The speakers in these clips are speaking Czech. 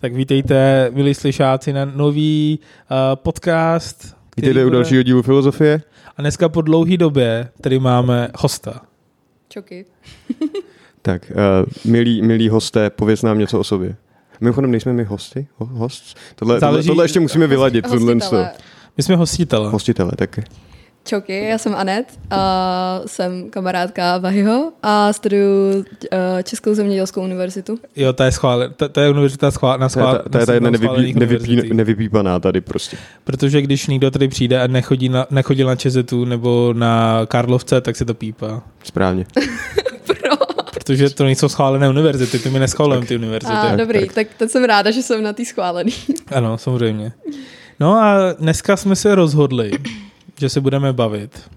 Tak vítejte, milí slyšáci, na nový uh, podcast. Vítejte u dalšího dílu filozofie. A dneska po dlouhé době tady máme hosta. Čoky. tak, uh, milí, milí hosté, pověz nám něco o sobě. Mimochodem nejsme my hosty? Ho, host? Tohle, tohle, tohle ještě musíme vyladit. Hostitele. My jsme hostitele. Hostitele, taky. Čoky, já jsem Anet a jsem kamarádka Vahyho a studuju uh, Českou zemědělskou univerzitu. Jo, ta je schválená, ta, ta je univerzita schválená. Schvál, ta, ta je ta jedna nevypí, nevypí, nevypípaná tady prostě. Protože když někdo tady přijde a nechodí na, nechodil na Čezetu nebo na Karlovce, tak se to pípá. Správně. Pro? Protože to nejsou schválené univerzity, ty mi neschválujeme ty univerzity. A, dobrý, tak. tak teď jsem ráda, že jsem na té schválený. ano, samozřejmě. No a dneska jsme se rozhodli, že se budeme bavit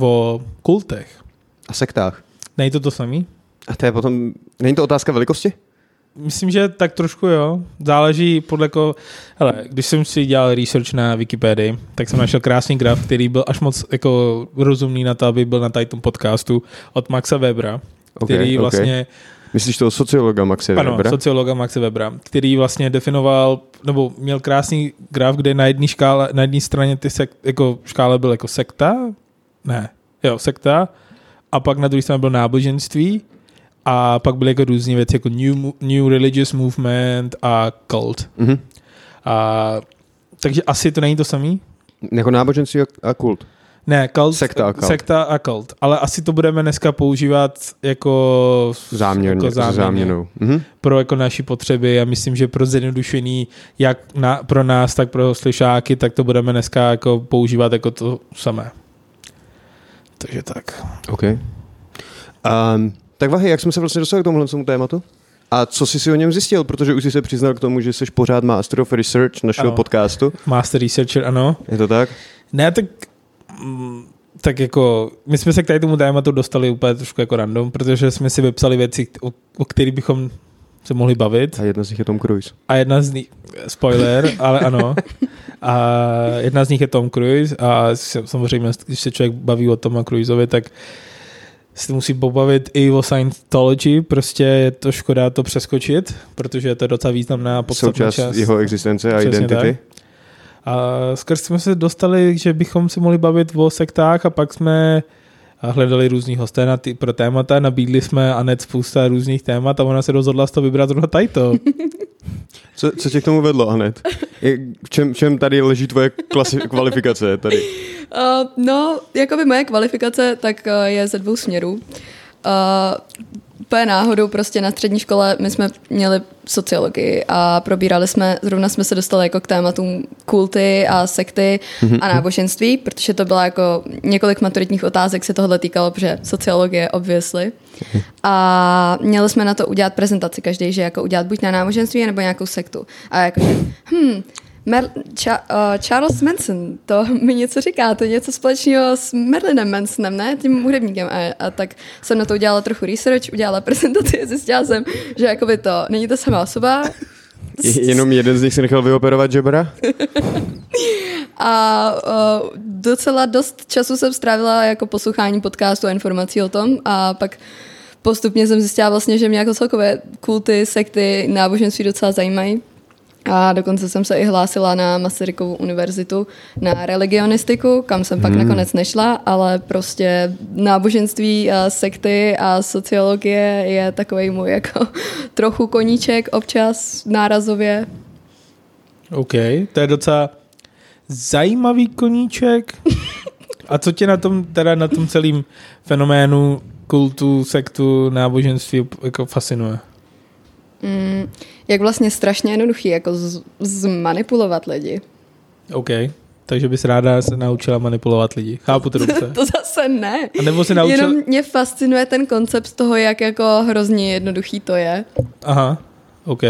o kultech. A sektách. Není to to samý? A to je potom, není to otázka velikosti? Myslím, že tak trošku jo. Záleží podle jako, hele, když jsem si dělal research na Wikipedii, tak jsem našel krásný graf, který byl až moc jako rozumný na to, aby byl na tady tom podcastu od Maxa Webera, okay, který okay. vlastně Myslíš toho sociologa Maxe Webera? Ano, sociologa Maxe Webera, který vlastně definoval, nebo měl krásný graf, kde na jedné škále, na jedné straně ty sek, jako škále byl jako sekta, ne, jo, sekta, a pak na druhé straně byl náboženství, a pak byly jako různé věci, jako new, new religious movement a cult. Mm-hmm. A, takže asi to není to samý? Jako náboženství a kult. Ne, kult, sekta a kult. Sekta a kult. Ale asi to budeme dneska používat jako záměrně, jako záměrně záměnou. Mhm. pro jako naší potřeby a myslím, že pro zjednodušení jak na, pro nás, tak pro slyšáky, tak to budeme dneska jako používat jako to samé. Takže tak. OK. Um, tak Vahy, jak jsme se vlastně dostali k tomuhle tématu? A co jsi si o něm zjistil? Protože už jsi se přiznal k tomu, že jsi pořád Master of Research našeho ano. podcastu. Master Researcher, ano. Je to tak? Ne, tak tak jako, my jsme se k tady tomu tématu dostali úplně trošku jako random, protože jsme si vypsali věci, o, o kterých bychom se mohli bavit. A jedna z nich je Tom Cruise. A jedna z nich, spoiler, ale ano. A jedna z nich je Tom Cruise a samozřejmě, když se člověk baví o Toma Cruiseovi, tak se musí pobavit i o Scientology, prostě je to škoda to přeskočit, protože je to docela významná podstatná Součást část. jeho existence a identity. Tak. A skrz jsme se dostali, že bychom si mohli bavit o sektách a pak jsme hledali různý hosté na ty, pro témata, nabídli jsme Anet spousta různých témat a ona se rozhodla z toho vybrat zrovna tajto. Co, co tě k tomu vedlo, Anet? V čem, v čem tady leží tvoje klasi- kvalifikace tady? Uh, no, jako by moje kvalifikace tak uh, je ze dvou směrů. Uh, úplně náhodou prostě na střední škole my jsme měli sociologii a probírali jsme, zrovna jsme se dostali jako k tématům kulty a sekty mm-hmm. a náboženství, protože to byla jako několik maturitních otázek se tohle týkalo, protože sociologie obviously. A měli jsme na to udělat prezentaci každý, že jako udělat buď na náboženství nebo nějakou sektu. A jako, hm, Mer- Cha- uh, Charles Manson, to mi něco říká, to je něco společného s Merlinem Mansonem, ne? Tím hudebníkem. A, a tak jsem na to udělala trochu research, udělala prezentaci, zjistila jsem, že jakoby to není to sama osoba. Jenom jeden z nich si nechal vyoperovat žebra? a uh, docela dost času jsem strávila jako poslouchání podcastu a informací o tom a pak postupně jsem zjistila vlastně, že mě jako celkové kulty, sekty, náboženství docela zajímají. A dokonce jsem se i hlásila na Masarykovu univerzitu na religionistiku, kam jsem pak hmm. nakonec nešla, ale prostě náboženství, a sekty a sociologie je takový můj jako trochu koníček občas nárazově. OK, to je docela zajímavý koníček. A co tě na tom, teda na tom celém fenoménu kultu, sektu, náboženství jako fascinuje? Mm, jak vlastně strašně jednoduchý, jako z, zmanipulovat lidi. OK. Takže bys ráda se naučila manipulovat lidi. Chápu to dobře. to zase ne. A nebo se naučila... Jenom mě fascinuje ten koncept toho, jak jako hrozně jednoduchý to je. Aha, OK.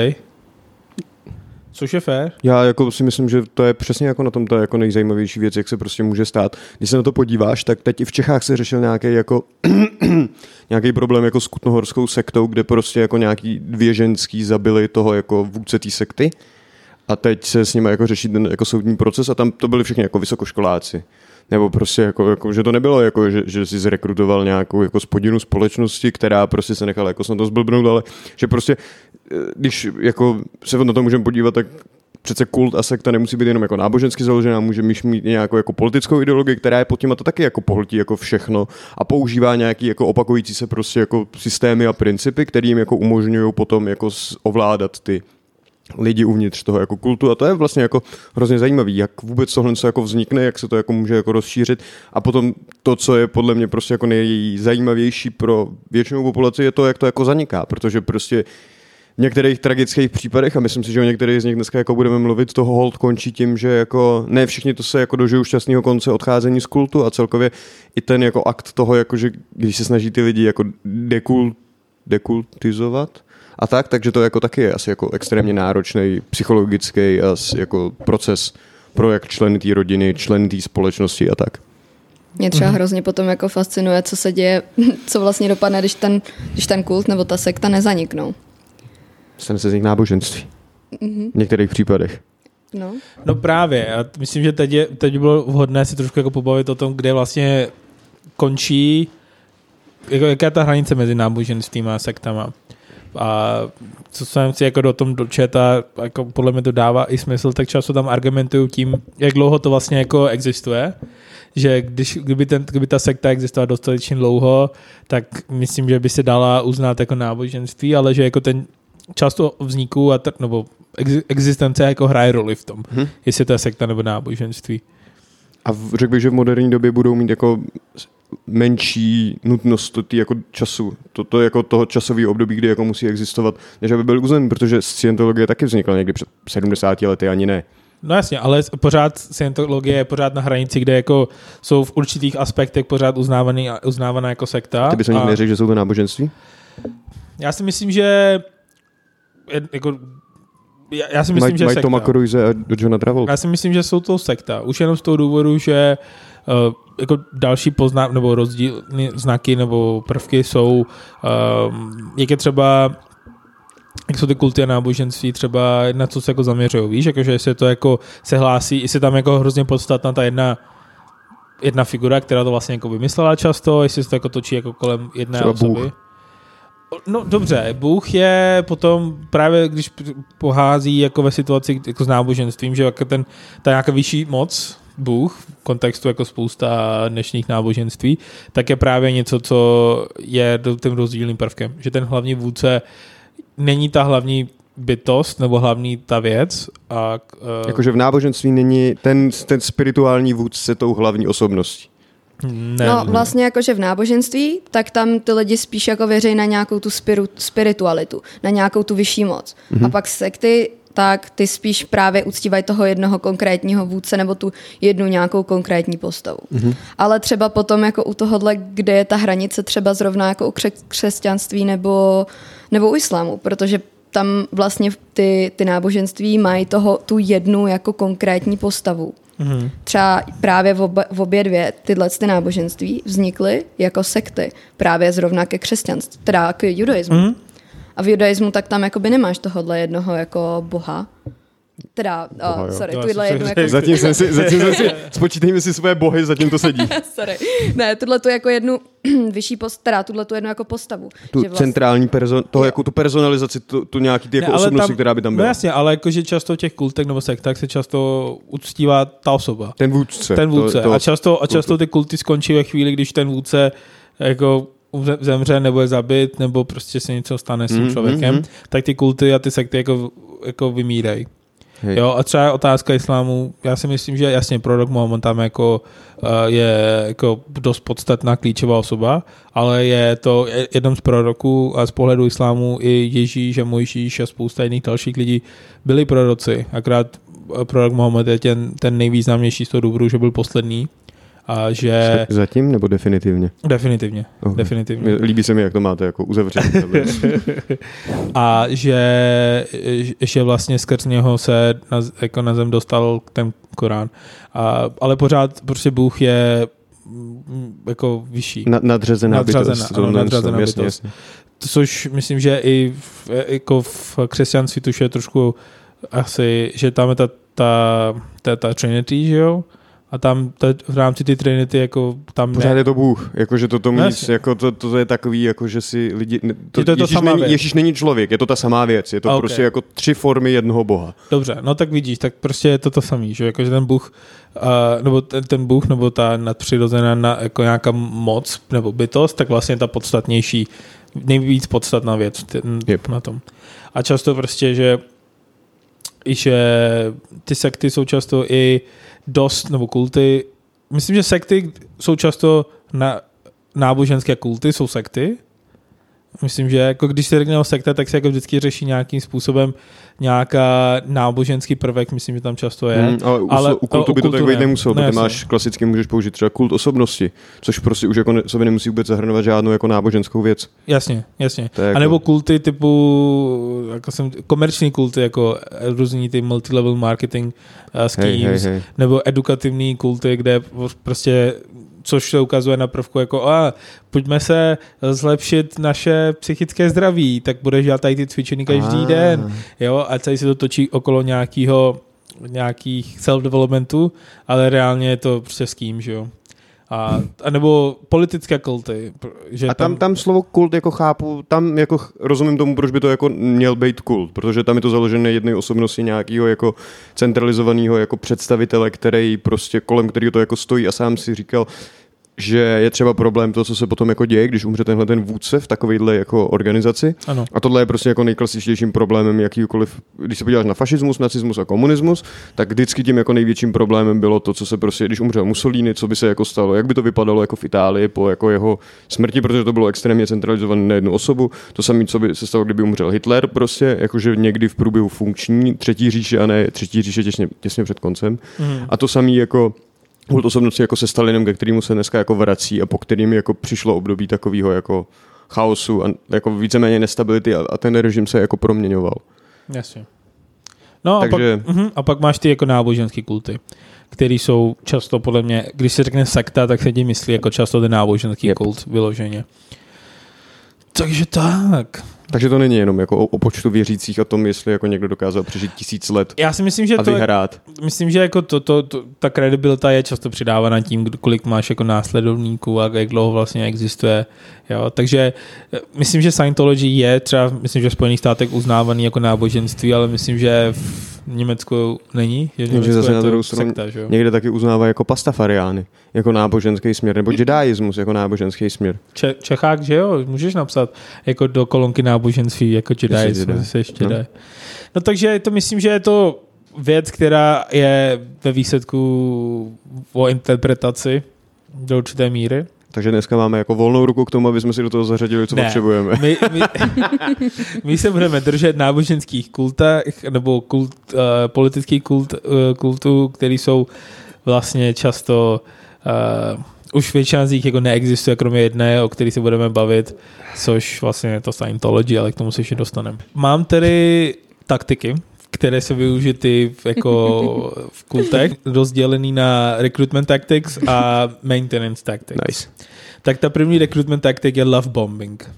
Což je fér. Já jako si myslím, že to je přesně jako na tom to jako nejzajímavější věc, jak se prostě může stát. Když se na to podíváš, tak teď i v Čechách se řešil nějaký jako nějaký problém jako s kutnohorskou sektou, kde prostě jako nějaký dvě ženský zabili toho jako vůdce té sekty a teď se s nimi jako řeší ten jako soudní proces a tam to byli všichni jako vysokoškoláci. Nebo prostě jako, jako že to nebylo jako, že, že jsi zrekrutoval nějakou jako spodinu společnosti, která prostě se nechala jako snad to zblbnout, ale že prostě když jako se na to můžeme podívat, tak přece kult a sekta nemusí být jenom jako nábožensky založená, může mít nějakou jako politickou ideologii, která je pod tím a to taky jako pohltí jako všechno a používá nějaký jako opakující se prostě jako systémy a principy, které jim jako umožňují potom jako ovládat ty lidi uvnitř toho jako kultu. A to je vlastně jako hrozně zajímavý, jak vůbec tohle co jako vznikne, jak se to jako může jako rozšířit. A potom to, co je podle mě prostě jako nejzajímavější pro většinou populaci je to, jak to jako zaniká, protože prostě v některých tragických případech, a myslím si, že o některých z nich dneska jako budeme mluvit, toho hold končí tím, že jako ne všichni to se jako dožijou šťastného konce odcházení z kultu a celkově i ten jako akt toho, jako že když se snaží ty lidi jako dekult, dekultizovat, a tak, takže to jako taky je asi jako extrémně náročný psychologický jako proces pro jak členy té rodiny, členy té společnosti a tak. Mě třeba mm-hmm. hrozně potom jako fascinuje, co se děje, co vlastně dopadne, když ten, když ten kult nebo ta sekta nezaniknou. Stane se z nich náboženství. Mm-hmm. V některých případech. No. no právě. Já myslím, že teď, je, teď by bylo vhodné si trošku jako pobavit o tom, kde vlastně končí, jako, jaká je ta hranice mezi náboženstvím a sektama. A co jsem si jako do tom dočeta, jako podle mě to dává i smysl, tak často tam argumentuju tím, jak dlouho to vlastně jako existuje že když, kdyby, ten, kdyby ta sekta existovala dostatečně dlouho, tak myslím, že by se dala uznat jako náboženství, ale že jako ten často vzniku a t- nebo ex, existence jako hraje roli v tom, hmm. jestli to je sekta nebo náboženství. A řekl bych, že v moderní době budou mít jako menší nutnost tý jako času, to, to jako toho časového období, kdy jako musí existovat, než aby byl uzen, protože scientologie taky vznikla někdy před 70 lety, ani ne. No jasně, ale pořád scientologie je pořád na hranici, kde jako jsou v určitých aspektech pořád uznávaný, uznávaná jako sekta. Ty bys o nich neřekl, že jsou to náboženství? Já si myslím, že jako já, já si myslím, Maj, že Toma Cruise a Johna Travolta. Já si myslím, že jsou to sekta. Už jenom z toho důvodu, že uh, jako další pozná, nebo rozdíl znaky nebo prvky jsou, um, jak je třeba jak jsou ty kulty a náboženství třeba na co se jako zaměřují, víš, jakože jestli to jako se hlásí, jestli tam jako hrozně podstatná ta jedna jedna figura, která to vlastně jako vymyslela často, jestli se to jako točí jako kolem jedné třeba osoby. Bůh. No dobře, Bůh je potom právě, když pohází jako ve situaci jako s náboženstvím, že jako ten, ta nějaká vyšší moc, Bůh, v kontextu jako spousta dnešních náboženství, tak je právě něco, co je tím rozdílným prvkem. Že ten hlavní vůdce není ta hlavní bytost nebo hlavní ta věc. A, uh, Jakože v náboženství není ten, ten spirituální vůdce tou hlavní osobností. Ne, no vlastně jakože v náboženství, tak tam ty lidi spíš jako věří na nějakou tu spiru, spiritualitu, na nějakou tu vyšší moc. Mm-hmm. A pak sekty, tak ty spíš právě uctívají toho jednoho konkrétního vůdce nebo tu jednu nějakou konkrétní postavu. Mm-hmm. Ale třeba potom jako u tohohle, kde je ta hranice třeba zrovna jako u křesťanství nebo, nebo u islámu, protože tam vlastně ty, ty náboženství mají toho, tu jednu jako konkrétní postavu. Mm-hmm. Třeba právě v, oba, v obě dvě tyhle ty náboženství vznikly jako sekty, právě zrovna ke křesťanství, teda k judaismu. Mm-hmm. A v judaismu tak tam jakoby nemáš tohohle jednoho jako boha, Teda, Boha, uh, sorry, tuhle jednu jako... Zatím jsem si, zatím jsem si, spočítejme si své bohy, zatím to sedí. sorry. Ne, tuhle tu jako jednu vyšší post, teda tuhle tu jednu jako postavu. Tu vlastně, centrální perso, toho, jako tu personalizaci, tu, tu nějaký ty jako ne, osobnosti, tam, která by tam no byla. No jasně, ale jakože často v těch kultech nebo sektách se často uctívá ta osoba. Ten vůdce. Ten vůdce. To, to, a, často, a často ty kulty skončí ve chvíli, když ten vůdce jako zemře nebo je zabit, nebo prostě se něco stane s tím mm, člověkem, mm, mm. tak ty kulty a ty sekty jako, jako vymírají. Hej. Jo, a třeba otázka islámu, já si myslím, že jasně prorok Mohammed tam jako uh, je jako dost podstatná klíčová osoba, ale je to jednom z proroků a z pohledu islámu i Ježíš a Mojžíš a spousta jiných dalších lidí byli proroci, akrát eh, prorok Mohammed je ten, ten nejvýznamnější z toho důvodu, že byl poslední a že... Zatím nebo definitivně? Definitivně, okay. definitivně. Líbí se mi, jak to máte jako uzavřené. a že, že vlastně skrz něho se na, jako na zem dostal ten Korán. A, ale pořád prostě Bůh je mm, jako vyšší. Na, nadřazená, nadřazená bytost. Ano, nadřazená jasně, bytost. Jasně. Což myslím, že i v, jako v křesťanství tuž je trošku asi, že tam je ta, ta, ta, ta Trinity, že jo? A tam to, v rámci ty Trinity jako tam Pořád ne. je to Bůh, jakože to tomu No nic, jako to, to, je takový, jako že si lidi, ne- Je to to Ježíš, samá není, věc. Ježíš není člověk, je to ta samá věc, je to A, ok. prostě jako tři formy jednoho boha. Dobře, no tak vidíš, tak prostě je to to samý, že jako, že ten Bůh, uh, nebo ten, ten Bůh, nebo ta nadpřirozená na, jako nějaká moc, nebo bytost, tak vlastně ta podstatnější, nejvíc podstatná věc ten, Yep. na tom. A často prostě, že i že ty sekty jsou často i dost, nebo kulty, myslím, že sekty jsou často na, náboženské kulty, jsou sekty, Myslím, že jako když se řekne o sekta, tak se jako vždycky řeší nějakým způsobem nějaká náboženský prvek, myslím, že tam často je. Hmm, ale u, ale- u kultu by to tak být ne. nemuselo, Ne, protože jasně. máš klasicky můžeš použít třeba kult osobnosti, což prostě už jako ne, sobě nemusí vůbec zahrnovat žádnou jako náboženskou věc. Jasně, jasně. Je A jako- nebo kulty typu, jako jsem, komerční kulty, jako různý ty multilevel marketing uh, schemes, Hej, hej, hej. nebo edukativní kulty, kde prostě což se ukazuje na prvku jako a pojďme se zlepšit naše psychické zdraví, tak budeš dělat tady ty cvičení každý Ah. den, jo, a celý se to točí okolo nějakého nějakých self-developmentů, ale reálně je to prostě s kým, že jo. A, a nebo politické kulty. Že A tam, tam slovo kult jako chápu, tam jako rozumím tomu, proč by to jako měl být kult, protože tam je to založené jedné osobnosti nějakého jako centralizovaného jako představitele, který prostě kolem kterého to jako stojí a sám si říkal, že je třeba problém to, co se potom jako děje, když umře tenhle ten vůdce v takovejhle jako organizaci. Ano. A tohle je prostě jako nejklasičtějším problémem jakýkoliv, když se podíváš na fašismus, nacismus a komunismus, tak vždycky tím jako největším problémem bylo to, co se prostě, když umřel Mussolini, co by se jako stalo, jak by to vypadalo jako v Itálii po jako jeho smrti, protože to bylo extrémně centralizované na jednu osobu. To samé, co by se stalo, kdyby umřel Hitler, prostě, jakože někdy v průběhu funkční třetí říše a ne třetí říše těsně, těsně před koncem. Mhm. A to samé jako kult osobnosti jako se Stalinem, ke kterému se dneska jako vrací a po kterým jako přišlo období takového jako chaosu a jako víceméně nestability a, a ten režim se jako proměňoval. Jasně. No Takže- a, pak, uh, a pak máš ty jako náboženské kulty, které jsou často podle mě, když se řekne sekta, tak se tím myslí jako často ten náboženský Yep. kult vyloženě. Takže tak. Takže to není jenom jako o, o počtu věřících a tom, jestli jako někdo dokázal přežít tisíc let Já si myslím, že a to, vyhrát. myslím, že jako to, to, to, ta kredibilita je často přidávána tím, kolik máš jako následovníků a jak dlouho vlastně existuje. Jo? Takže eh, myslím, že Scientology je třeba, myslím, že v Spojených státech uznávaný jako náboženství, ale myslím, že v Německu není. Že v Německu zase je na to druhou stranu sekta, že jo? Někde taky uznává jako pastafariány, jako náboženský směr, nebo jedaismus jako náboženský směr. Če- Čechák, že jo, můžeš napsat jako do kolonky náboženství, jako Jedi, Jedi. jsme se ještě No. no. no takže to myslím, že je to věc, která je ve výsledku o interpretaci do určité míry. Takže dneska máme jako volnou ruku k tomu, aby jsme si do toho zařadili, co Ne. potřebujeme. My, my, my se budeme držet náboženských kultech nebo kult, uh, politických kult, uh, kultů, které jsou vlastně často uh, už většina z nich jako neexistuje, kromě jedné, o který se budeme bavit, což vlastně je to Scientology, ale k tomu se ještě dostaneme. Mám tedy taktiky, které jsou využity v, jako v kultech, rozdělený na recruitment tactics a maintenance tactics. Nice. Tak ta první recruitment tactic je love bombing.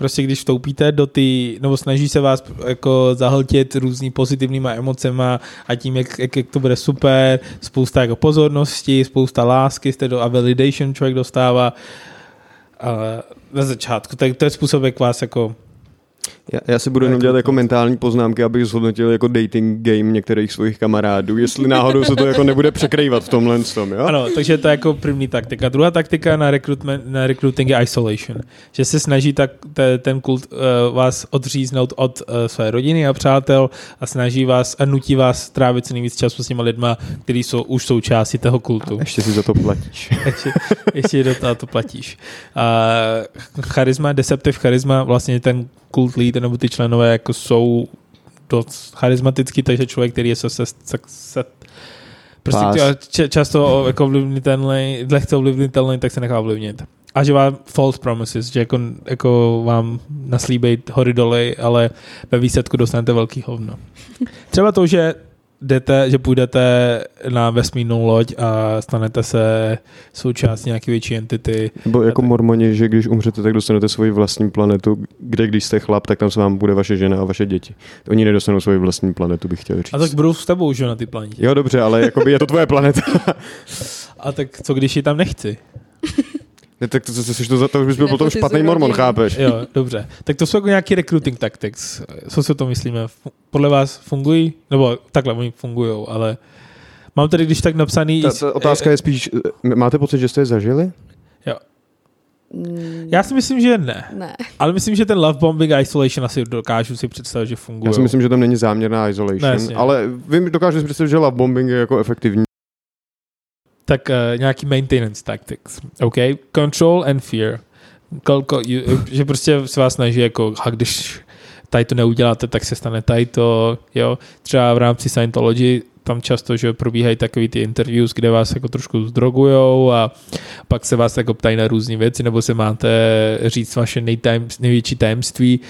Prostě když vstoupíte do ty, nebo snaží se vás jako zahltit různý pozitivníma emocema a tím, jak, jak, jak to bude super, spousta jako pozornosti, spousta lásky, jste do, a validation člověk dostává a na začátku. Tak to je způsob, jak vás jako Já, já si budu jenom dělat jako mentální poznámky, abych zhodnotil jako dating game některých svých kamarádů, jestli náhodou se to jako nebude překrývat v tomhle tom, jo? Ano, takže to je jako první taktika. Druhá taktika na, recruitment, na recruiting je isolation. Že se snaží tak, te, ten kult uh, vás odříznout od uh, své rodiny a přátel a snaží vás a nutí vás trávit co nejvíc času s těma lidma, kteří jsou už součástí toho kultu. Ještě si za to platíš. ještě, ještě do toho to platíš. A charisma, deceptive charisma, vlastně ten kult nebo ty členové jako jsou dost charismatický, takže člověk, který je se, se, se, se prostě tě- často jako ovlivnitelný, lehce ovlivnitelný, tak se nechá ovlivnit. A že vám false promises, že jako, jako vám naslíbej hory doly, ale ve výsledku dostanete velký hovno. Třeba to, že jdete, že půjdete na vesmírnou loď a stanete se součást nějaké větší entity. Nebo jako mormoni, že když umřete, tak dostanete svoji vlastní planetu, kde když jste chlap, tak tam s vám bude vaše žena a vaše děti. Oni nedostanou svoji vlastní planetu, bych chtěl říct. A tak budou s tebou, že na ty planetě. Jo, dobře, ale jakoby je to tvoje planeta. A tak co když ji tam nechci? ne, tak to, to, to, to, to už bys byl Jako potom špatný jsi mormon, chápeš? Jo, dobře. Tak to jsou jako nějaký recruiting tactics. Co si o tom myslíme? Podle vás fungují? Nebo takhle, oni fungují, ale mám tady když tak napsaný... Ta, ta otázka je spíš, eh, máte pocit, že jste je zažili? Jo. Mm, Já si myslím, že ne. Ne. Ale myslím, že ten love bombing a isolation asi dokážu si představit, že fungují. Já si myslím, že tam není záměrná isolation, jasně. ale vím, dokážu si představit, že love bombing je jako efektivní. Tak uh, nějaký maintenance tactics. OK? Control and fear. Kolko, you, že prostě se vás snaží jako, a když tady to neuděláte, tak se stane tady to, jo. Třeba v rámci Scientology tam často, že probíhají takový ty interviews, kde vás jako trošku zdrogujou a pak se vás jako ptají na různé věci, nebo se máte říct vaše nejtajem, největší tajemství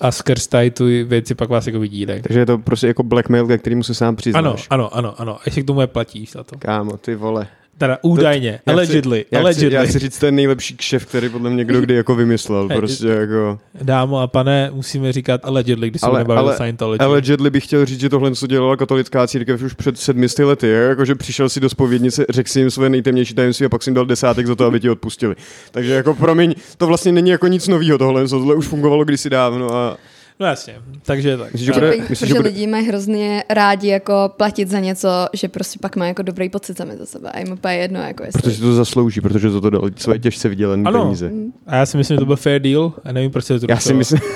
a skrz tady tu věci pak vás jako vydírají. Takže je to prostě jako blackmail, ke kterému se sám přiznáš. Ano, ano, ano, ano. Ještě k tomu je platíš za to. Kámo, ty vole. Teda údajně, Já allegedly, chci, já, chci, allegedly. já chci říct, to je nejlepší kšef, který podle mě kdo kdy jako vymyslel. Prostě jako... Dámo a pane, musíme říkat allegedly, když se Ale- bavit ale- Scientology. Allegedly bych chtěl říct, že tohle, co dělala katolická církev už před sedmisty lety, je, jako že přišel si do spovědnice, řekl si jim své nejtemnější tajemství a pak si jim dal desátek za to, aby ti odpustili. Takže jako promiň, to vlastně není jako nic nového tohle, tohle už fungovalo kdysi dávno a No jasně, takže tak. Myslíš, že bude- Protože, myslíš, protože že bude- lidi mají hrozně rádi jako platit za něco, že prostě pak má jako dobrý pocit sami za sebe. A jim úplně jedno, jako jestli... protože si to zaslouží, protože za to dali svoje těžce vydělené Ano. peníze. A já si myslím, že to byl fair deal a nevím, proč se to Já si myslím,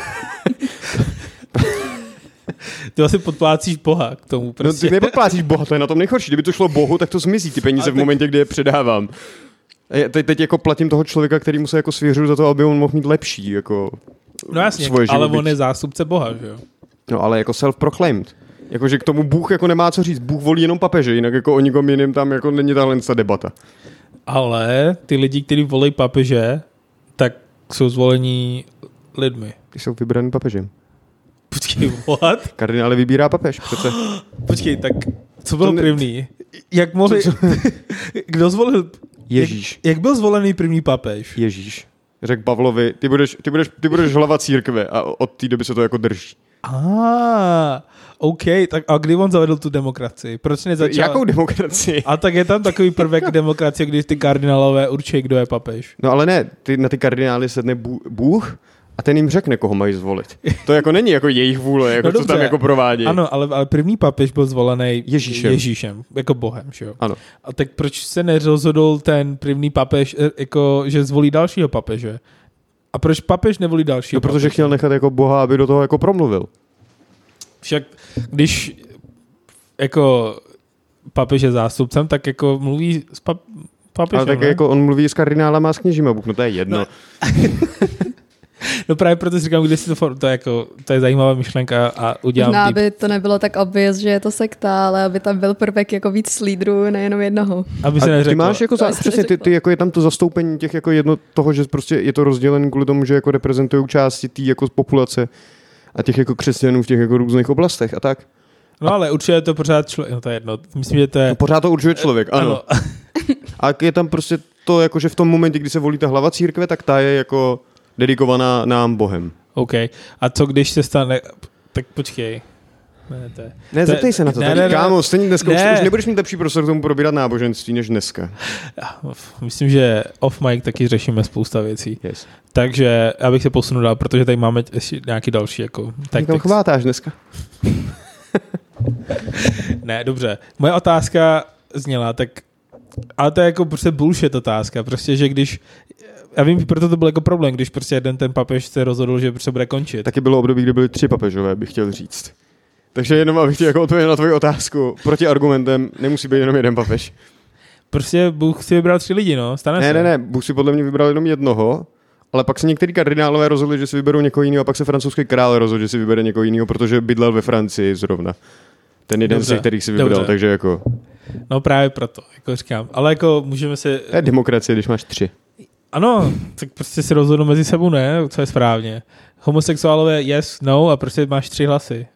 Ty asi podplácíš Boha k tomu. no Prostě. ty nepoplácíš Boha, to je na tom nejhorší. Kdyby to šlo Bohu, tak to zmizí ty peníze Ale v momentě, kdy je předávám. Teď, teď jako platím toho člověka, který mu se jako svěřuju za to, aby on mohl mít lepší, jako no jasně, svoje ale on je zástupce Boha, že jo? No ale jako self-proclaimed. Jakože k tomu Bůh jako nemá co říct. Bůh volí jenom papeže, jinak jako o nikom jiným tam jako není tahle ta debata. Ale ty lidi, kteří volí papeže, tak jsou zvolení lidmi. Ty jsou vybraný papežem. Počkej, what? Kardinály vybírá papež, přece. Počkej, tak co bylo ne- první? Jak mohli... Kdo zvolil... Ježíš. Jak, jak byl zvolený první papež? Ježíš. Řekl Pavlovi, ty budeš, ty, budeš, ty budeš hlava církve a od té doby se to jako drží. Ah, OK, tak a kdy on zavedl tu demokracii? Proč nezačal? Jakou demokracii? A tak je tam takový prvek demokracie, když ty kardinálové určí, kdo je papež. No ale ne, ty, na ty kardinály sedne Bů- Bůh a ten jim řekne, koho mají zvolit. To jako není jako jejich vůle, jako No co dobře. tam jako provádí. Ano, ale, ale první papež byl zvolený Ježíšem. Ježíšem, jako bohem, že jo? Ano. A tak proč se nerozhodl ten první papež, eh, jako, že zvolí dalšího papeže? A proč papež nevolí dalšího No, protože papeže? chtěl nechat jako Boha, aby do toho jako promluvil. Však když jako papež je zástupcem, tak jako mluví s pap- papežem, Ale tak ne? jako on mluví s kardinálama a s kněžíma no to je jedno. No. No právě proto si říkám, když si to, for- to, je jako, to je zajímavá myšlenka a udělám Možná, aby to nebylo tak obvious, že je to sekta, ale aby tam byl prvek jako víc lídrů, nejenom jednoho. aby se A ty neřeklo. máš jako, za, přesně, ty, neřeklo. ty, jako je tam to zastoupení těch jako jedno toho, že prostě je to rozdělené kvůli tomu, že jako reprezentují části té jako populace a těch jako křesťanů v těch jako různých oblastech a tak. No ale určitě je to pořád člověk, no to je jedno. Myslím, že to je... No, pořád to určuje člověk, ano. ano. A je tam prostě to, jako, že v tom momentě, kdy se volí ta hlava církve, tak ta je jako dedikovaná nám Bohem. OK. A co když se stane... Tak počkej. Ne, to je... Ne, To- zeptej se na to. ne, Ne. Kámo, stejně dneska už, Ne. už nebudeš mít lepší prostor k tomu probírat náboženství než dneska. Já, Myslím, že off mic taky řešíme spousta věcí. Yes. Takže já bych se posunul dál, protože tady máme ještě nějaký další jako Tak tam chvátáš dneska. Ne, dobře. Moje otázka zněla, tak ale to je jako prostě bullshit otázka. Prostě, že když já vím, proto to byl jako problém, když prostě jeden ten papež se rozhodl, že se bude končit. Taky bylo období, kdy byly tři papežové, bych chtěl říct. Takže jenom abych ti jako odpověděl na tvoji otázku. Proti argumentem nemusí být jenom jeden papež. Prostě Bůh si vybral tři lidi, no. Stane Ne, se. ne, ne, Bůh si podle mě vybral jenom jednoho, ale pak se některý kardinálové rozhodli, že si vyberou někoho jiného a pak se francouzský král rozhodl, že si vybere někoho jiného, protože bydlel ve Francii zrovna. Ten jeden Dobře, z kterých si vybral, dobře. takže jako, No právě proto, jako říkám. Ale jako můžeme se... to je demokracie, když máš tři. Ano, tak prostě si rozhodnu mezi sebou, ne? Co je správně. Homosexuálové yes, no a prostě máš tři hlasy.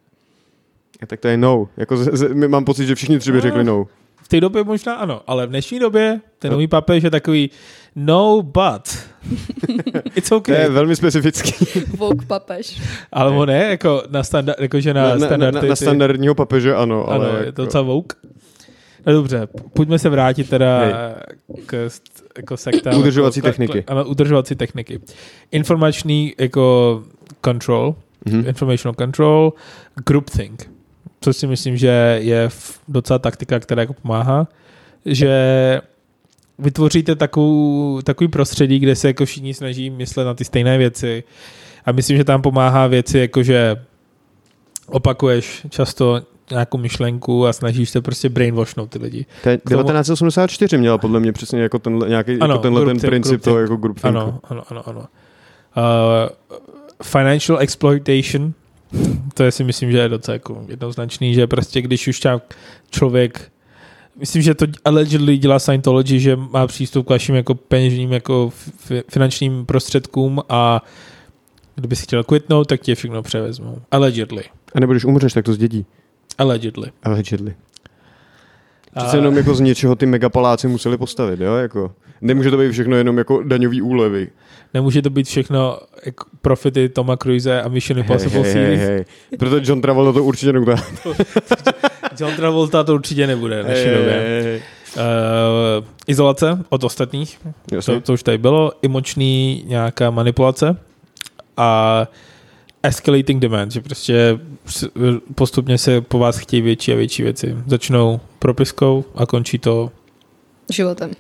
A tak to je no. Jako z, z, my mám pocit, že všichni tři by řekli no. V té době možná ano, ale v dnešní době ten nový papež je takový no but. It's To okay. je velmi specifický. Vogue papež. Ale on je jako na standard, jakože na, Na, na, na, standardy. na ty- standardního papeže ano, ale ano, je jako, to docela woke. No dobře, pojďme se vrátit teda Hej. k jako sektám. Udržovací jako, techniky. Ano, udržovací techniky. Informační jako control, Mhm. informational control, groupthink, což si myslím, že je docela taktika, která jako pomáhá, že vytvoříte takovou, takový prostředí, kde se jako všichni snaží myslet na ty stejné věci a myslím, že tam pomáhá věci jako, že opakuješ často nějakou myšlenku a snažíš se prostě brainwashnout ty lidi. Je K tomu- 1984 měla podle mě přesně jako tenhle, nějaký, Ano, jako tenhle ten groupthink, princip toho jako group Ano, ano, ano, ano. Uh, financial exploitation, to je si myslím, že je docela jako jednoznačný, že prostě když už člověk Myslím, že to allegedly dělá Scientology, že má přístup k vašim jako peněžním jako fi- finančním prostředkům a kdyby si chtěl quitnout, tak tě všechno převezmou. Allegedly. A nebo když umřeš, tak to zdědí. Allegedly. Allegedly. Přece jenom jako z něčeho ty megapaláci museli postavit, jo? Jako, nemůže to být všechno jenom jako daňový úlevy. Nemůže to být všechno jako profity Toma Cruise a Mission Impossible hej, hej, series. hej. Protože John Travolta to určitě neudá. John Travolta to určitě nebude v dnešní době. Uh, izolace od ostatních, to, Jasně. to už tady bylo, emoční nějaká manipulace a escalating demand, že prostě postupně se po vás chtějí větší a větší věci. Začnou propiskou a končí to Životem.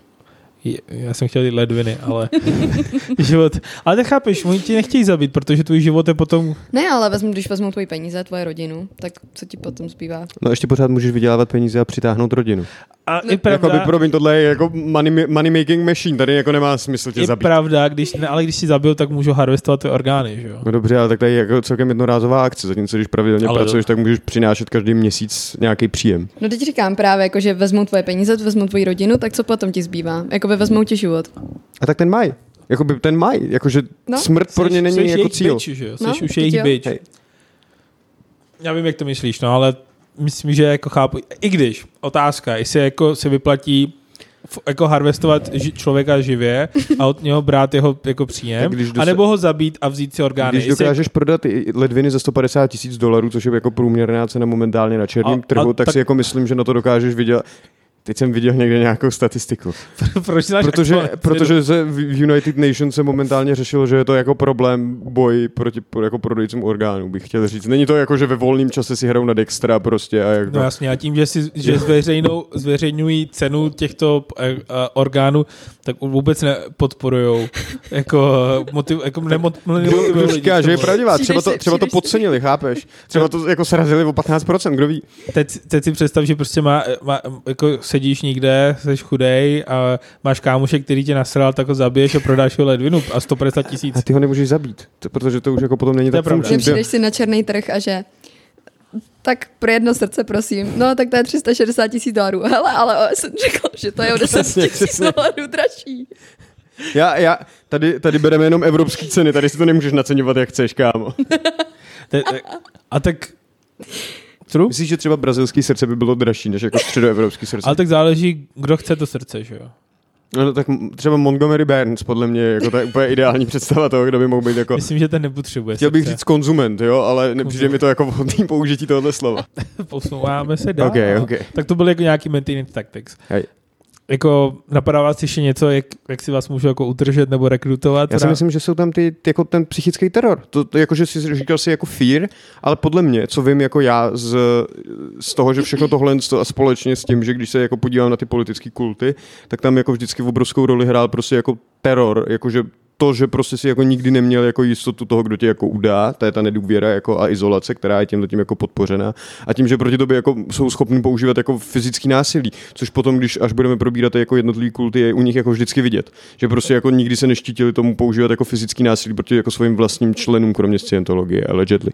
Já jsem chtěl říct ledviny, ale život. Ale tak chápeš, oni ti nechtějí zabít, protože tvůj život je potom Ne, ale vezmu, když vezmou tvoji peníze, tvoje rodinu, tak co ti potom zbývá? No ještě pořád můžeš vydělávat peníze a přitáhnout rodinu. a No, je pravda, Jakoby, promiň, tohle je jako money, money making machine, tady jako nemá smysl tě je zabít. pravda, když, ne, ale když si zabil, tak můžu harvestovat ty orgány, že jo? No dobře, ale tak tady je jako celkem jednorázová akce, zatímco když pravidelně Ale pracuješ, tak můžeš přinášet každý měsíc nějaký příjem. No teď říkám právě, jako, že vezmou tvoje peníze, vezmou tvoji rodinu, tak co potom ti zbývá? Jakoby vezmou ti život. A tak ten maj. Jakoby ten maj, jakože no, smrt pro ně není Jseš jako cíl. Bitch, že? Jsi No, už jejich bitch. Hej. Já vím, jak to myslíš, no, ale myslím, že jako chápu. I když, otázka, jestli jako se vyplatí jako harvestovat ži- člověka živě a od něho brát jeho jako příjem, když dosa- anebo ho zabít a vzít si orgány. Když Jestli- dokážeš prodat i ledviny za 150 tisíc dolarů, což je jako průměrná cena momentálně na černém trhu, a tak, tak- si jako myslím, že na to dokážeš vydělat. Teď jsem viděl někde nějakou statistiku. proč Protože, protože se v United Nations se momentálně řešilo, že je to jako problém boj proti pro- jako prodejcům orgánů, bych chtěl říct. Není to jako, že ve volném čase si hrajou na Dextra prostě a jak No jasně, a tím, že, si, že zveřejnou, zveřejňují cenu těchto eh, eh, orgánů, tak vůbec nepodporujou. Jako, motiv, jako nemot, Kdo, nemotivují kdo lidi říká, že je pravdivá? Třeba to, třeba to podcenili, chápeš? Třeba to jako srazili o 15%, kdo ví? Teď, teď si představ, že prostě má, má, jako sedíš někde, jsi chudej a máš kámoše, který tě nasral, tak ho zabiješ a prodáš ho ledvinu a 150 tisíc. A ty ho nemůžeš zabít, to, protože to už jako potom není To tak funkční. Že přijdeš si na černý trh a že tak pro jedno srce, prosím. No, tak to je 360 tisíc dolarů. Hele, ale jsem řekl, že to je o 10 Přesně, tisíc dolarů dražší. Já, já, tady, tady bereme jenom evropský ceny, tady si to nemůžeš naceňovat, jak chceš, kámo. A tak... True? Myslíš, že třeba brazilský srdce by bylo dražší, než jako středoevropský srdce? Ale tak záleží, kdo chce to srdce, že jo? No, tak m- třeba Montgomery Burns, podle mě, jako to je úplně ideální představa toho, kdo by mohl být jako... Myslím, že ten nepotřebuje Chtěl bych srdce. říct konzument, jo, ale nepřijde mi to jako vhodný použití tohohle slova. Posouváme se dál. Ok, ok. Tak to byly jako nějaký maintenance tactics. Hej. Jako napadá vás ještě něco, jak, jak si vás můžu jako udržet nebo rekrutovat? Já si myslím, že jsou tam ty, ty jako ten psychický teror. To, to jako, že jsi říkal si jako fear, ale podle mě, co vím jako já z, z toho, že všechno tohle a společně s tím, že když se jako podívám na ty politické kulty, tak tam jako vždycky v obrovskou roli hrál prostě jako teror, jakože to, že prostě si jako nikdy neměl jako jistotu toho, kdo tě jako udá, to je ta nedůvěra jako a izolace, která je tím tím jako podpořena. A tím, že proti tobě jako jsou schopni používat jako fyzický násilí, což potom, když až budeme probírat jako jednotlivý kulty, je u nich jako vždycky vidět. Že prostě jako nikdy se neštítili tomu používat jako fyzický násilí proti jako svým vlastním členům, kromě scientologie, allegedly.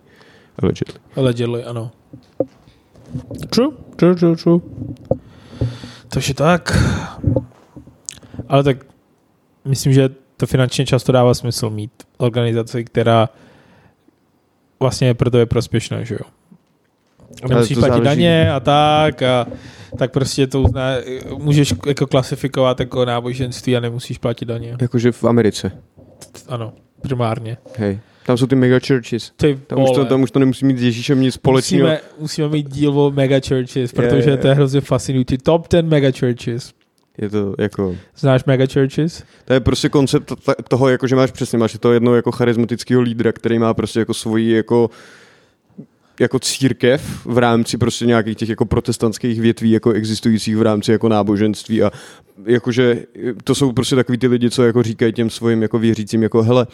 Allegedly. Allegedly, ano. True, true, true, true. Takže tak. Ale tak myslím, že to finančně často dává smysl mít organizaci, která vlastně je pro to je prospěšná, že jo? A nemusíš platit daně a tak a tak prostě to uzná, můžeš jako klasifikovat jako náboženství a nemusíš platit daně. Jakože v Americe. Ano, primárně. Hej. Tam jsou ty mega churches. Ty Tam už, to, tam už to nemusí mít s Ježíšem nic společného. musíme, musíme mít díl o mega churches, protože je, to je hrozně fascinující. Top 10 mega churches. Je to jako... Znáš mega churches? To je prostě koncept toho, jako, že máš přesně, máš to jedno jako charismatického lídra, který má prostě jako svoji jako jako církev v rámci prostě nějakých těch jako protestantských větví jako existujících v rámci jako náboženství a jakože to jsou prostě takový ty lidi, co jako říkají těm svým jako věřícím jako hele,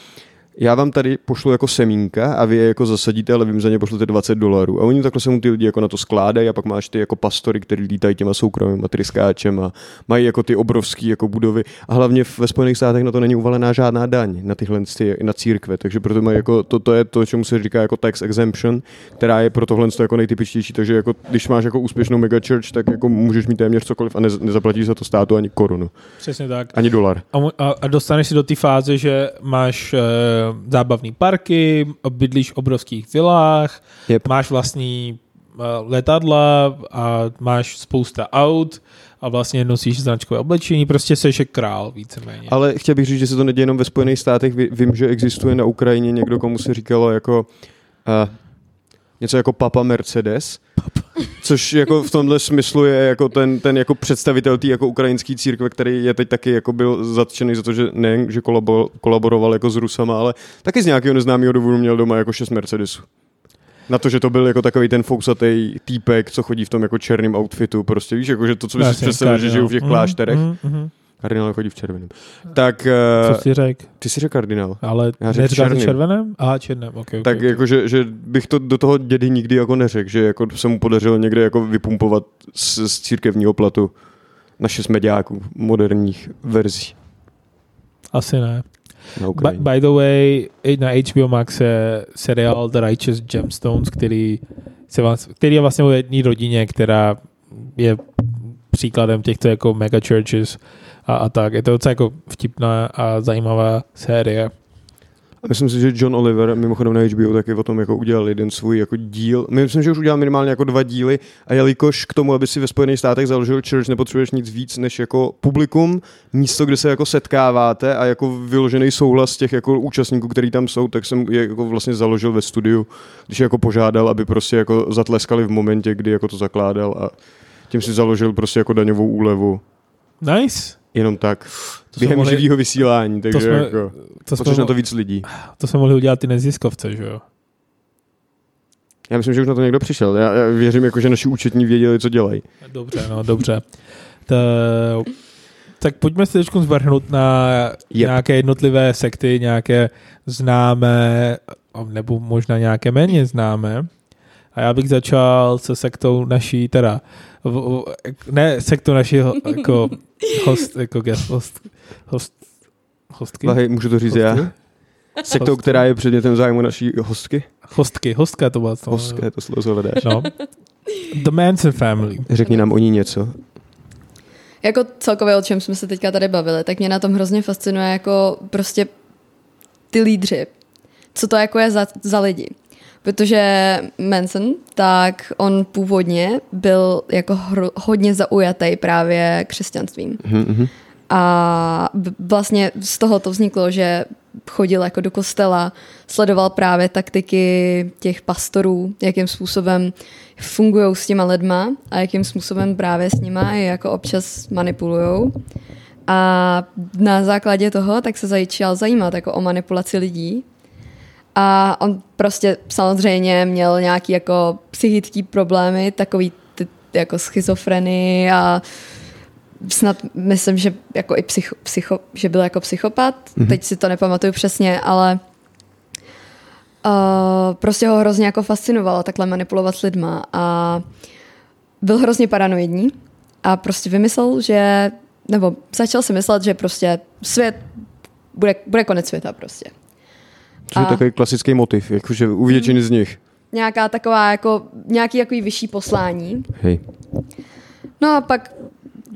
já vám tady pošlu jako semínka a vy je jako zasadíte, ale vy mi za ně pošlete 20 dolarů. A oni takhle se mu ty lidi jako na to skládají a pak máš ty jako pastory, který lítají těma soukromými tryskáčem a mají jako ty obrovské jako budovy. A hlavně ve Spojených státech na to není uvalená žádná daň na tyhle ty, na církve, takže proto mají jako, to, to, je to, čemu se říká jako tax exemption, která je pro tohle jako nejtypičtější, takže jako, když máš jako úspěšnou megachurch, tak jako můžeš mít téměř cokoliv a ne, nezaplatíš za to státu ani korunu, Přesně tak. ani dolar. A, a, a dostaneš se do té fáze, že máš e, zábavní parky, bydlíš v obrovských vilách, Yep. máš vlastní e, letadla a máš spousta aut a vlastně nosíš značkové oblečení, prostě seš král víceméně. Ale chtěl bych říct, že se to neděje jenom ve Spojených státech. Ví- Vím, že existuje na Ukrajině někdo, komu se říkalo jako uh, něco jako Papa Mercedes. Což jako v tomhle smyslu je jako ten, ten jako představitel té jako ukrajinské církve, který je teď taky jako byl zatčený za to, že nejen, že kolabo, kolaboroval jako s Rusama, ale taky z nějakého neznámého důvodu měl doma jako šest Mercedesů. Na to, že to byl jako takový ten fousatý týpek, co chodí v tom jako černém outfitu, prostě víš, jako že to, co bys si Jasně, představil, že žijou v těch Mhm, klášterech. mhm, mhm. Kardinál chodí v červeném. Tak Co uh, jsi řekl? ty jsi řekl kardinál. Ale Já řekl černým. červeném? Aha, černém, ok. okay Tak okay. jako, že, že bych to do toho dědy nikdy jako neřekl, že jako se mu podařilo někde jako vypumpovat z, z církevního platu na šest mediáků moderních verzí Asi ne. By, by the way, na HBO Max je seriál The Righteous Gemstones, který, se vás, který je vlastně o jedné rodině, která je příkladem těchto jako mega churches a, a tak. Je to docela jako vtipná a zajímavá série. A myslím si, že John Oliver, mimochodem na HBO, taky o tom jako udělal jeden svůj jako díl. Myslím, že už udělal minimálně jako dva díly a jelikož k tomu, aby si ve Spojených státech založil church, nepotřebuješ nic víc než jako publikum, místo, kde se jako setkáváte a jako vyložený souhlas těch jako účastníků, který tam jsou, tak jsem je jako vlastně založil ve studiu, když jako požádal, aby prostě jako zatleskali v momentě, kdy jako to zakládal a tím si založil prostě jako daňovou úlevu. Nice. Jenom tak. To Během mohli- živého vysílání, takže jsme- jako, To jsme, na to víc lidí. to jsme mohli udělat ty neziskovce, že jo? Já myslím, že už na to někdo přišel. Já, já věřím, jako, že naši účetní věděli, co dělají. Dobře, no, dobře. To, tak pojďme se teď zvrhnout na yep. nějaké jednotlivé sekty, nějaké známé, nebo možná nějaké méně známé. A já bych začal se sektou naší, teda, ne sektou naší ho- jako host, jako guest host, host, hostky? Lahej, můžu to říct Hostky? já? Sektou, která je předmětem zájmu naší hostky. Hostky, hostka to byla. To, Hostka je to slovo, co hledáš. No. The Manson Family. Řekni nám o ní něco. Jako celkově, o čem jsme se teďka tady bavili, tak mě na tom hrozně fascinuje jako prostě ty lídři. Co to jako je za, za lidi. Protože Manson, tak on původně byl jako hro, hodně zaujatý právě křesťanstvím. Mhm, A vlastně z toho to vzniklo, že chodil jako do kostela, sledoval právě taktiky těch pastorů, jakým způsobem fungují s těma lidma a jakým způsobem právě s nima i jako občas manipulujou. A na základě toho tak se začal zajímat jako o manipulaci lidí. A on prostě samozřejmě měl nějaký jako psychický problémy, takový ty, jako schizofrenii a snad myslím, že jako i psycho, psycho, že byl jako psychopat, mm-hmm. teď si to nepamatuju přesně, ale uh, prostě ho hrozně jako fascinovalo takhle manipulovat s lidma a byl hrozně paranoidní a prostě vymyslel, že nebo začal si myslet, že prostě svět bude, bude konec světa prostě. Což je takový klasický motiv, jakože u většiny z nich. Nějaká taková jako, nějaký jako vyšší poslání. Hej. No a pak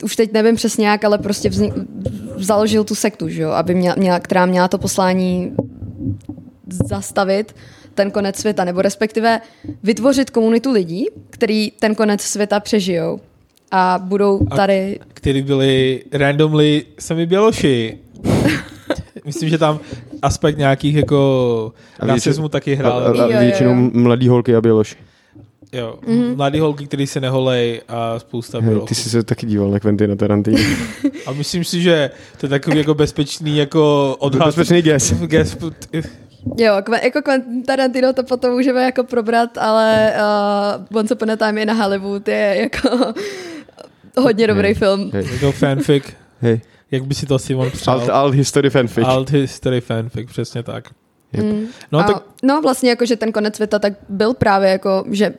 už teď nevím přesně jak, ale prostě vznik, založil tu sektu, že jo, aby měla, měla, která měla to poslání zastavit ten konec světa, nebo respektive vytvořit komunitu lidí, který ten konec světa přežijou a budou tady... A který byli randomly sami běloši. Myslím, že tam aspekt nějakých jako rasismu taky hrál. A, a, a většinou mladý holky a běloši. Jo, mm-hmm. mladý holky, který se neholej a spousta hey, Ty jsi se taky díval na Quentina Tarantino. a myslím si, že to je takový jako bezpečný jako odhad. Bezpečný guess. guess. Jo, jako Quentin Tarantino to potom můžeme jako probrat, ale uh, Once Upon a Time in Hollywood je jako hodně dobrý hey. film. Hey. Je to fanfic. Hey. Jak by si to Simon přál? Alt, alt history fanfic. Alt history fanfic, přesně tak. Yep. Mm. No, a, tak... no vlastně jako, že ten konec světa tak byl právě jako, že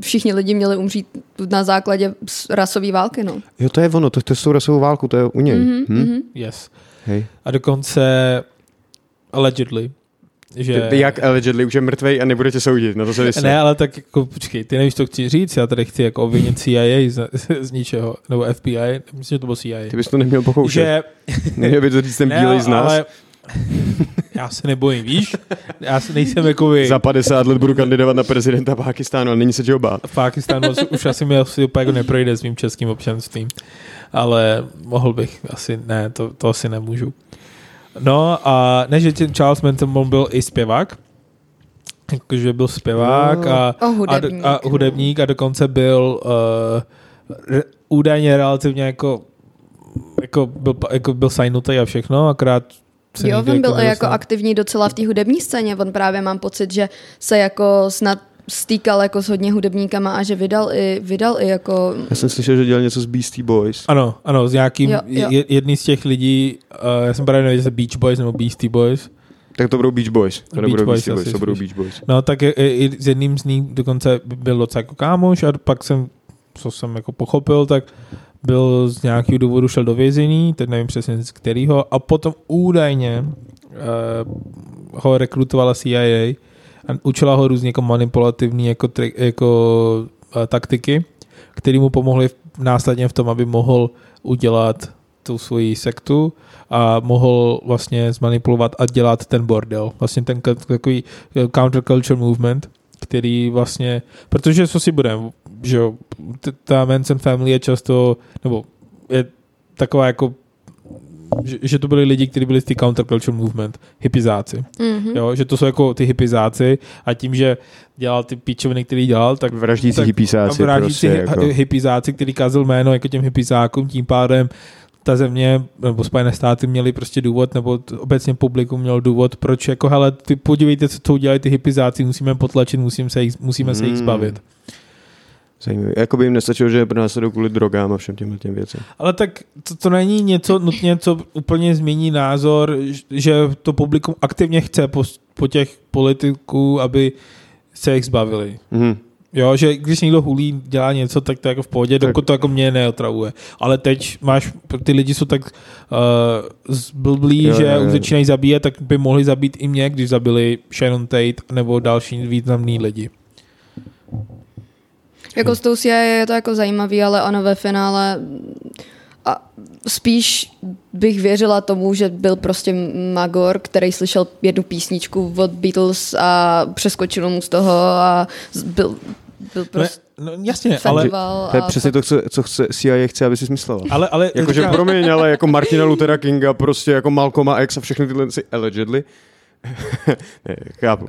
všichni lidi měli umřít na základě rasové války, no. Jo, to je ono, to, to je s tou rasovou válku, to je u něj. Mm-hmm, hm? mm-hmm. Yes. Hej. A dokonce allegedly, že... Jak allegedly, už je mrtvej a nebude tě soudit, na to se vysvět. Ne, ale tak jako, počkej, ty nevíš, co chci říct, já tady chci jako obvinit CIA z, z ničeho, nebo FBI, myslím, že to bylo CIA. Ty bys to neměl pokoušet. Že... Neměl by to říct ten bílej z nás. Ale já se nebojím, víš? Já se nejsem jako vy. Za 50 let budu kandidovat na prezidenta Pákistánu a není se čeho bát. V Pákistánu už asi mi asi úplně jako neprojde s mým českým občanstvím. Ale mohl bych, asi ne, to, to asi nemůžu. No a ne, že ten Charles Manson byl i zpěvák, jakože byl zpěvák a, a, hudebník. a, a hudebník a dokonce byl uh, re, údajně relativně jako jako byl, jako byl sajnutý a všechno, akorát se jo, on byl jako, jako aktivní docela v té hudební scéně. On právě mám pocit, že se jako snad stýkal jako s hodně hudebníkama a že vydal i, vydal i jako... Já jsem slyšel, že dělal něco s Beastie Boys. Ano, ano, s nějakým, jo, jo. jedný z těch lidí, uh, já jsem právě nevěděl, Beach Boys nebo Beastie Boys. Tak to budou Beach Boys, to Beach nebudou Boys, Beastie Boys, to budou Beach Boys. No tak i, i s jedním z nich dokonce byl docela jako kámoš a pak jsem, co jsem jako pochopil, tak byl z nějakého důvodu šel do vězení, teď nevím přesně z kterého, a potom údajně uh, ho rekrutovala CIA učila ho různě jako manipulativní jako, tri, jako uh, taktiky, které mu pomohly následně v tom, aby mohl udělat tu svoji sektu a mohl vlastně zmanipulovat a dělat ten bordel. Vlastně ten takový eh, counterculture movement, který vlastně, protože co si budeme, že jo, ta Manson family je často, nebo je taková jako že, že to byli lidi, kteří byli z ty counterculture movement, hippizáci. Mm-hmm. Jo, že to jsou jako ty hippizáci a tím, že dělal ty píčoviny, který dělal, tak... Vraždící tak, hippizáci. Vraždící prostě, jako... hippizáci, který kazil jméno jako těm hippizákům, tím pádem ta země nebo Spojené státy měli prostě důvod, nebo obecně publikum měl důvod, proč jako hele, ty podívejte, co udělají ty hippizáci, musíme potlačit, musíme se jich, musíme se jich hmm. zbavit. Zajímavé. Jako by jim nestačilo, že pro nás kvůli drogám a všem těmhle těm věcem. Ale tak to, to není něco nutně, co úplně změní názor, že to publikum aktivně chce po, po těch politiků, aby se jich zbavili. Mm. Jo, že když někdo hulí, dělá něco, tak to je jako v pohodě, tak. dokud to jako mě neotravuje. Ale teď máš, ty lidi jsou tak uh, zblblí, jo, že jo, jo. už začínají zabíjet, tak by mohli zabít i mě, když zabili Shannon Tate nebo další významný lidi. Jako s tou CIA je to jako zajímavý, ale ono ve finále a spíš bych věřila tomu, že byl prostě Magor, který slyšel jednu písničku od Beatles a přeskočil mu z toho a byl, byl prostě... No, no jasně, ale to je přesně to, co, co chce, CIA chce, aby si smyslela. Ale, ale Jakože říká... promiň, ale jako Martina Luthera Kinga, prostě jako Malcolma X a všechny tyhle si allegedly, ne, chápu.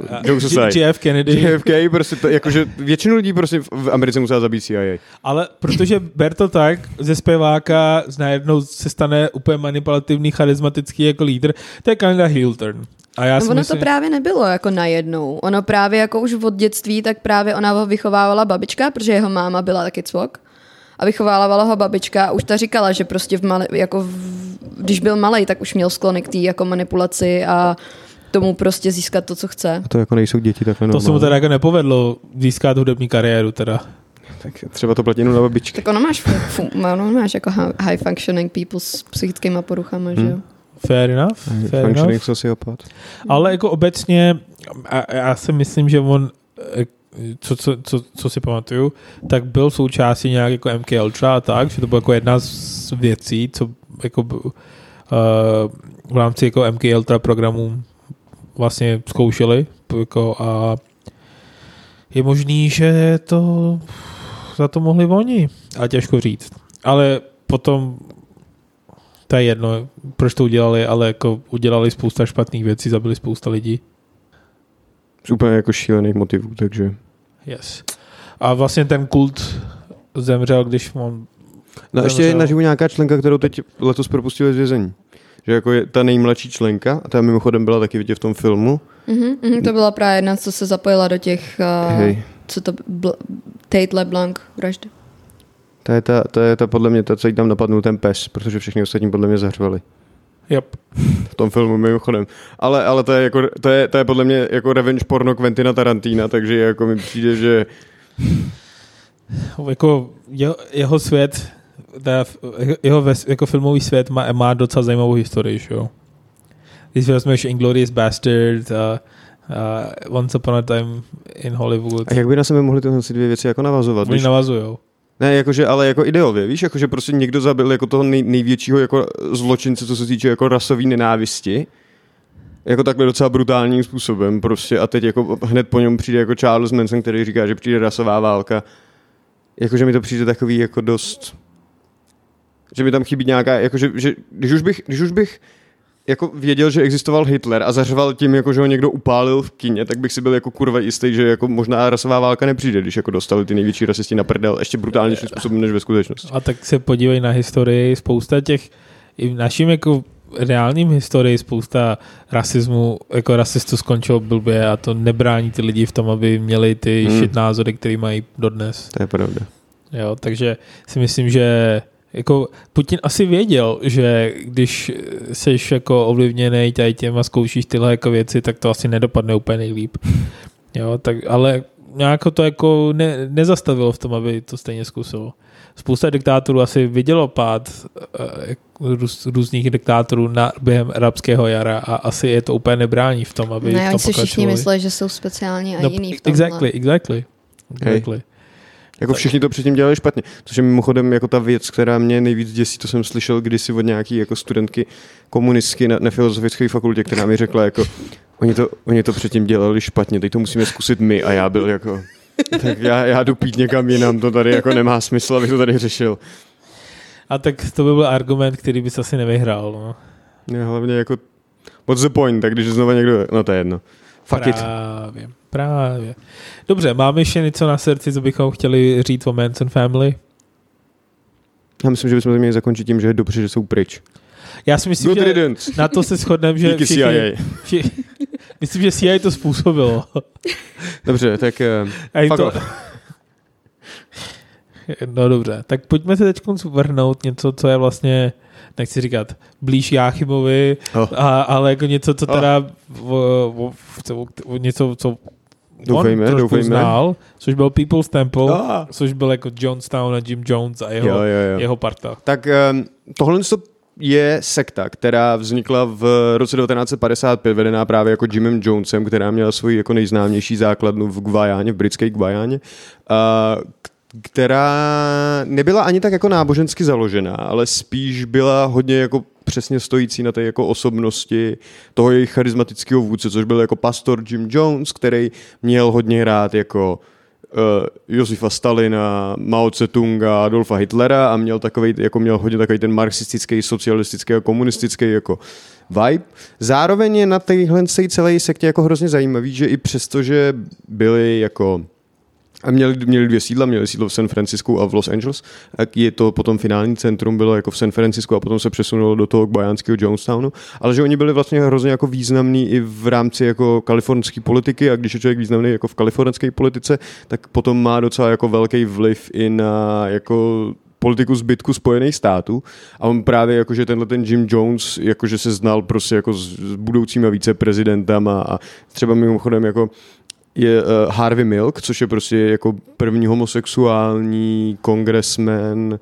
JF Kennedy. JFK, prostě to, jakože většinu lidí prostě v Americe musela zabít CIA. Ale protože ber to tak, ze zpěváka najednou se stane úplně manipulativní, charismatický jako lídr, to je kinda heel turn. A já no ono myslím... to právě nebylo jako najednou. Ono právě jako už od dětství, tak právě ona ho vychovávala babička, protože jeho máma byla taky cvok. A vychovávala ho babička a už ta říkala, že prostě v mali, jako v, když byl malý, tak už měl sklony k té jako manipulaci a tomu prostě získat to, co chce. A to jako nejsou děti takhle To se mu teda jako nepovedlo získat hudební kariéru teda. Tak třeba to platí jenom na babičky. Tak ono máš, fu, ono máš jako high functioning people s psychickými poruchami, hmm. že jo? Fair enough. Fair functioning enough. sociopat. Ale jako obecně, a, já si myslím, že on eh, co, co, co, co si pamatuju, tak byl součástí nějak jako MK Ultra a tak, že to byla jako jedna z věcí, co jako uh, v rámci jako MK Ultra programů vlastně zkoušeli jako a je možný, že to za to mohli oni. A těžko říct. Ale potom to je jedno, proč to udělali, ale jako udělali spousta špatných věcí, zabili spousta lidí. Z úplně jako šílených motivů, takže... Yes. A vlastně ten kult zemřel, když on... No ještě je naživu nějaká členka, kterou teď letos propustili z vězení. Že jako je ta nejmladší členka, a ta mimochodem byla taky vidět v tom filmu. Mm-hmm, mm, to byla právě jedna, co se zapojila do těch, uh, Hej. co to, bl- Tate LeBlanc vraždy. To je ta, to je ta podle mě ta, co jí tam napadnul ten pes, protože všichni ostatní podle mě zahřvali. Yep. V tom filmu mimochodem. Ale, ale to, je jako, to, je, to je podle mě jako revenge porno Quentina Tarantina, takže jako mi přijde, že Jako jeho, jeho svět, teda jeho ves, jako filmový svět má, má docela zajímavou historii, že jo. Když vezmeš Inglourious Bastard a uh, Once Upon a Time in Hollywood, a jak by na sebe mohly tyhle dvě věci jako navazovat? oni Víš? navazujou. Ne, jakože, ale jako ideově, víš, jakože prostě někdo zabil jako toho nej, největšího jako zločince, co se týče jako rasové nenávisti, jako takhle docela brutálním způsobem prostě a teď jako hned po něm přijde jako Charles Manson, který říká, že přijde rasová válka. Jakože mi to přijde takový jako dost, že mi tam chybí nějaká, jakože, že, když už bych, když už bych jako věděl, že existoval Hitler a zařval tím, jako, že ho někdo upálil v kině, tak bych si byl jako kurva jistý, že jako možná rasová válka nepřijde, když jako dostali ty největší rasisti na prdel ještě brutálnějším způsobem než ve skutečnosti. A tak se podívej na historii, spousta těch, i v naším jako reálním historii spousta rasismu, jako rasistů skončilo blbě a to nebrání ty lidi v tom, aby měli ty Hmm. hmm. shit názory, které mají dodnes. To je pravda. Jo, takže si myslím, že jako Putin asi věděl, že když jsi jako ovlivněný tady těm a zkoušíš tyhle jako věci, tak to asi nedopadne úplně nejlíp. Jo, tak, ale nějak to jako ne, nezastavilo v tom, aby to stejně zkusilo. Spousta diktátorů asi vidělo pád eh, růz, různých diktátorů na, během arabského jara a asi je to úplně nebrání v tom, aby Ne, v tom oni si všichni mysleli, že jsou speciální a No, jiný v tomhle. exactly, exactly. exactly. Jako všichni to předtím dělali špatně. Což je mimochodem jako ta věc, která mě nejvíc děsí, to jsem slyšel kdysi od nějaký jako studentky komunistky na, na filozofické fakultě, která mi řekla jako, oni to, oni to předtím dělali špatně, teď to musíme zkusit my a já byl jako, tak já, já jdu pít někam jinam, to tady jako nemá smysl, abych to tady řešil. A tak to by byl argument, který bys asi nevyhrál. No. Ne, hlavně jako, what's the point, tak když znova někdo, no to je jedno. Fuck it. Právě. Dobře, máme ještě něco na srdci, co bychom chtěli říct o Manson Family? Já myslím, že bychom to měli zakončit tím, že je dobře, že jsou pryč. Já si myslím, Good že riddance. na to se shodneme, že Díky CIA. vši, myslím, že CIA to způsobilo. Dobře, tak uh, fuck to, off. no dobře, tak pojďme se teď vrhnout něco, co je vlastně, nechci říkat, blíž Jáchymovi, Oh. a, ale jako něco, co Oh. teda o, o, o, o, něco, co Doufejme, on trošku doufejme. znal, což byl People's Temple, Ah. což byl jako Jonestown a Jim Jones a jeho, Jo, jo, jo. jeho parta. Tak um, tohle je sekta, která vznikla v roce 1955, vedená právě jako Jimem Jonesem, která měla svoji jako nejznámější základnu v Guajáně, v britské Guajáně, a která nebyla ani tak jako nábožensky založená, ale spíš byla hodně jako přesně stojící na té jako osobnosti toho jejich charismatického vůdce, což byl jako pastor Jim Jones, který měl hodně rád jako uh, Josifa Stalina, Mao Tse-tunga, Adolfa Hitlera a měl takový, jako měl hodně takový ten marxistický, socialistický a komunistický jako vibe. Zároveň je na téhle celé sektě jako hrozně zajímavý, že i přesto, že byli jako a měli, měli dvě sídla, měli sídlo v San Francisku a v Los Angeles. Tak je to potom finální centrum bylo jako v San Francisku a potom se přesunulo do toho guajánského Jonestownu. Ale že oni byli vlastně hrozně jako významní i v rámci jako kalifornské politiky a když je člověk významný jako v kalifornské politice, tak potom má docela jako velký vliv i na jako politiku zbytku Spojených států a on právě jakože tenhle ten Jim Jones jakože se znal prostě jako s, budoucíma viceprezidentama a třeba mimochodem jako je uh, Harvey Milk, což je prostě jako první homosexuální kongresmen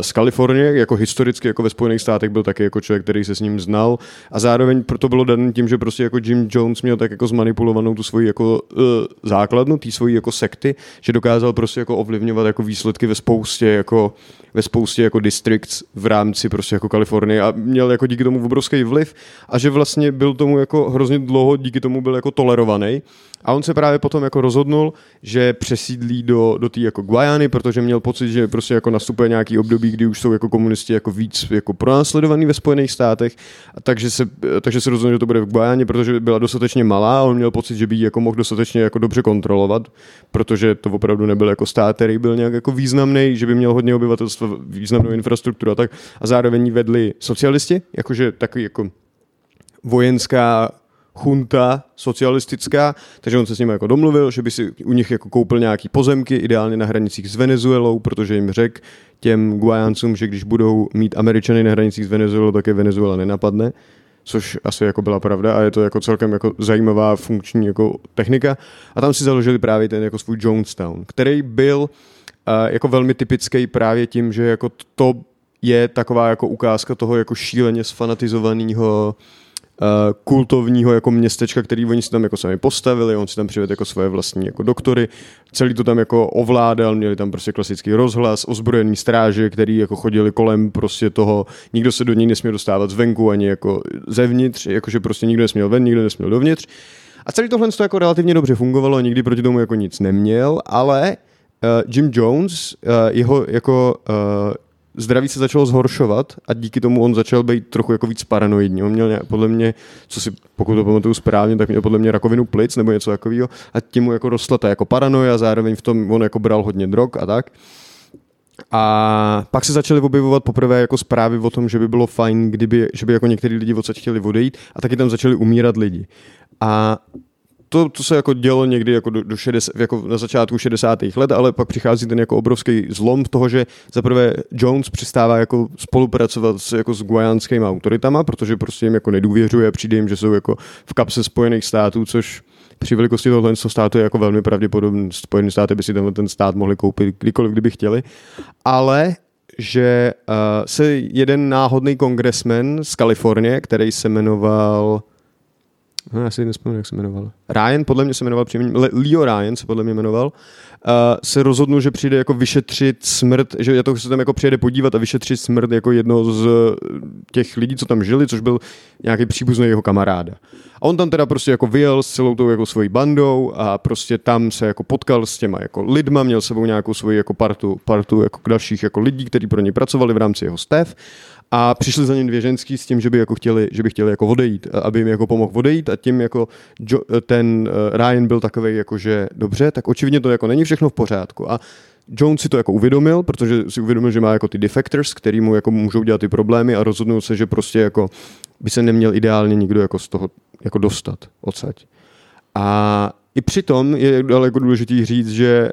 z Kalifornie, jako historicky jako ve Spojených státech byl taky jako člověk, který se s ním znal. A zároveň proto bylo dané tím, že prostě jako Jim Jones měl tak jako zmanipulovanou tu svoji jako uh, základnu, tý svoji jako sekty, že dokázal prostě jako ovlivňovat jako výsledky ve spoustě jako ve spoustě jako districts v rámci prostě jako Kalifornie. A měl jako díky tomu obrovský vliv a že vlastně byl tomu jako hrozně dlouho díky tomu byl jako tolerovaný. A on se právě potom jako rozhodnul, že přesídlí do, do té jako Guajany, protože měl pocit, že prostě jako nastupuje nějaký období, kdy už jsou jako komunisti jako víc jako pronásledovaný ve Spojených státech, a takže se, takže se rozhodl, že to bude v Guajáně, protože byla dostatečně malá a on měl pocit, že by ji jako mohl dostatečně jako dobře kontrolovat, protože to opravdu nebyl jako stát, který byl nějak jako významný, že by měl hodně obyvatelstva, významnou infrastrukturu a tak. A zároveň vedli socialisti, jakože takový jako vojenská chunta socialistická, takže on se s nimi jako domluvil, že by si u nich jako koupil nějaký pozemky, ideálně na hranicích s Venezuelou, protože jim řekl těm Guajáncům, že když budou mít Američany na hranicích s Venezuelou, tak je Venezuela nenapadne což asi jako byla pravda a je to jako celkem jako zajímavá funkční jako technika. A tam si založili právě ten jako svůj Jonestown, který byl uh, jako velmi typický právě tím, že jako to je taková jako ukázka toho jako šíleně sfanatizovaného kultovního jako městečka, který oni si tam jako sami postavili, on si tam přivedl jako svoje vlastní jako doktory, celý to tam jako ovládal, měli tam prostě klasický rozhlas, ozbrojený stráže, který jako chodili kolem prostě toho, nikdo se do něj nesměl dostávat zvenku ani jako zevnitř, jakože prostě nikdo nesměl ven, nikdo nesměl dovnitř. A celý tohle to jako relativně dobře fungovalo, nikdy proti tomu jako nic neměl, ale uh, Jim Jones, uh, jeho jako uh, zdraví se začalo zhoršovat a díky tomu on začal být trochu jako víc paranoidní. On měl podle mě, co si pokud to pamatuju správně, tak měl podle mě rakovinu plic nebo něco takového a tím mu jako rostla ta jako paranoja, zároveň v tom on jako bral hodně drog a tak. A pak se začaly objevovat poprvé jako zprávy o tom, že by bylo fajn, kdyby, že by jako některý lidi odsaď chtěli odejít a taky tam začali umírat lidi. A to, to se jako dělo někdy jako do, do 60, jako na začátku 60. let, ale pak přichází ten jako obrovský zlom v toho, že zaprvé Jones přistává jako spolupracovat s, jako s guajánskými autoritama, protože prostě jim jako nedůvěřuje, přijde jim, že jsou jako v kapse Spojených států, což při velikosti tohoto státu je jako velmi pravděpodobné. Spojené státy by si tenhle ten stát mohli koupit kdykoliv, kdyby chtěli. Ale že uh, se jeden náhodný kongresmen z Kalifornie, který se jmenoval no, já si nespomínám, jak se jmenoval. Ryan, podle mě se jmenoval příjmení, Leo Ryan se podle mě jmenoval, uh, se rozhodnul, že přijde jako vyšetřit smrt, že to se tam jako přijede podívat a vyšetřit smrt jako jednoho z těch lidí, co tam žili, což byl nějaký příbuzný jeho kamaráda. A on tam teda prostě jako vyjel s celou tou jako svojí bandou a prostě tam se jako potkal s těma jako lidma, měl sebou nějakou svoji jako partu, partu jako dalších jako lidí, kteří pro ně pracovali v rámci jeho stev a přišli za ním dvě ženský s tím, že by jako chtěli, že by chtěli jako odejít, aby jim jako pomohl odejít a tím jako jo, ten uh, Ryan byl takový jako, že dobře, tak očividně to jako není všechno v pořádku a Jones si to jako uvědomil, protože si uvědomil, že má jako ty defectors, který mu jako můžou dělat ty problémy a rozhodnul se, že prostě jako by se neměl ideálně nikdo jako z toho jako dostat odsaď. A i přitom je daleko důležitý říct, že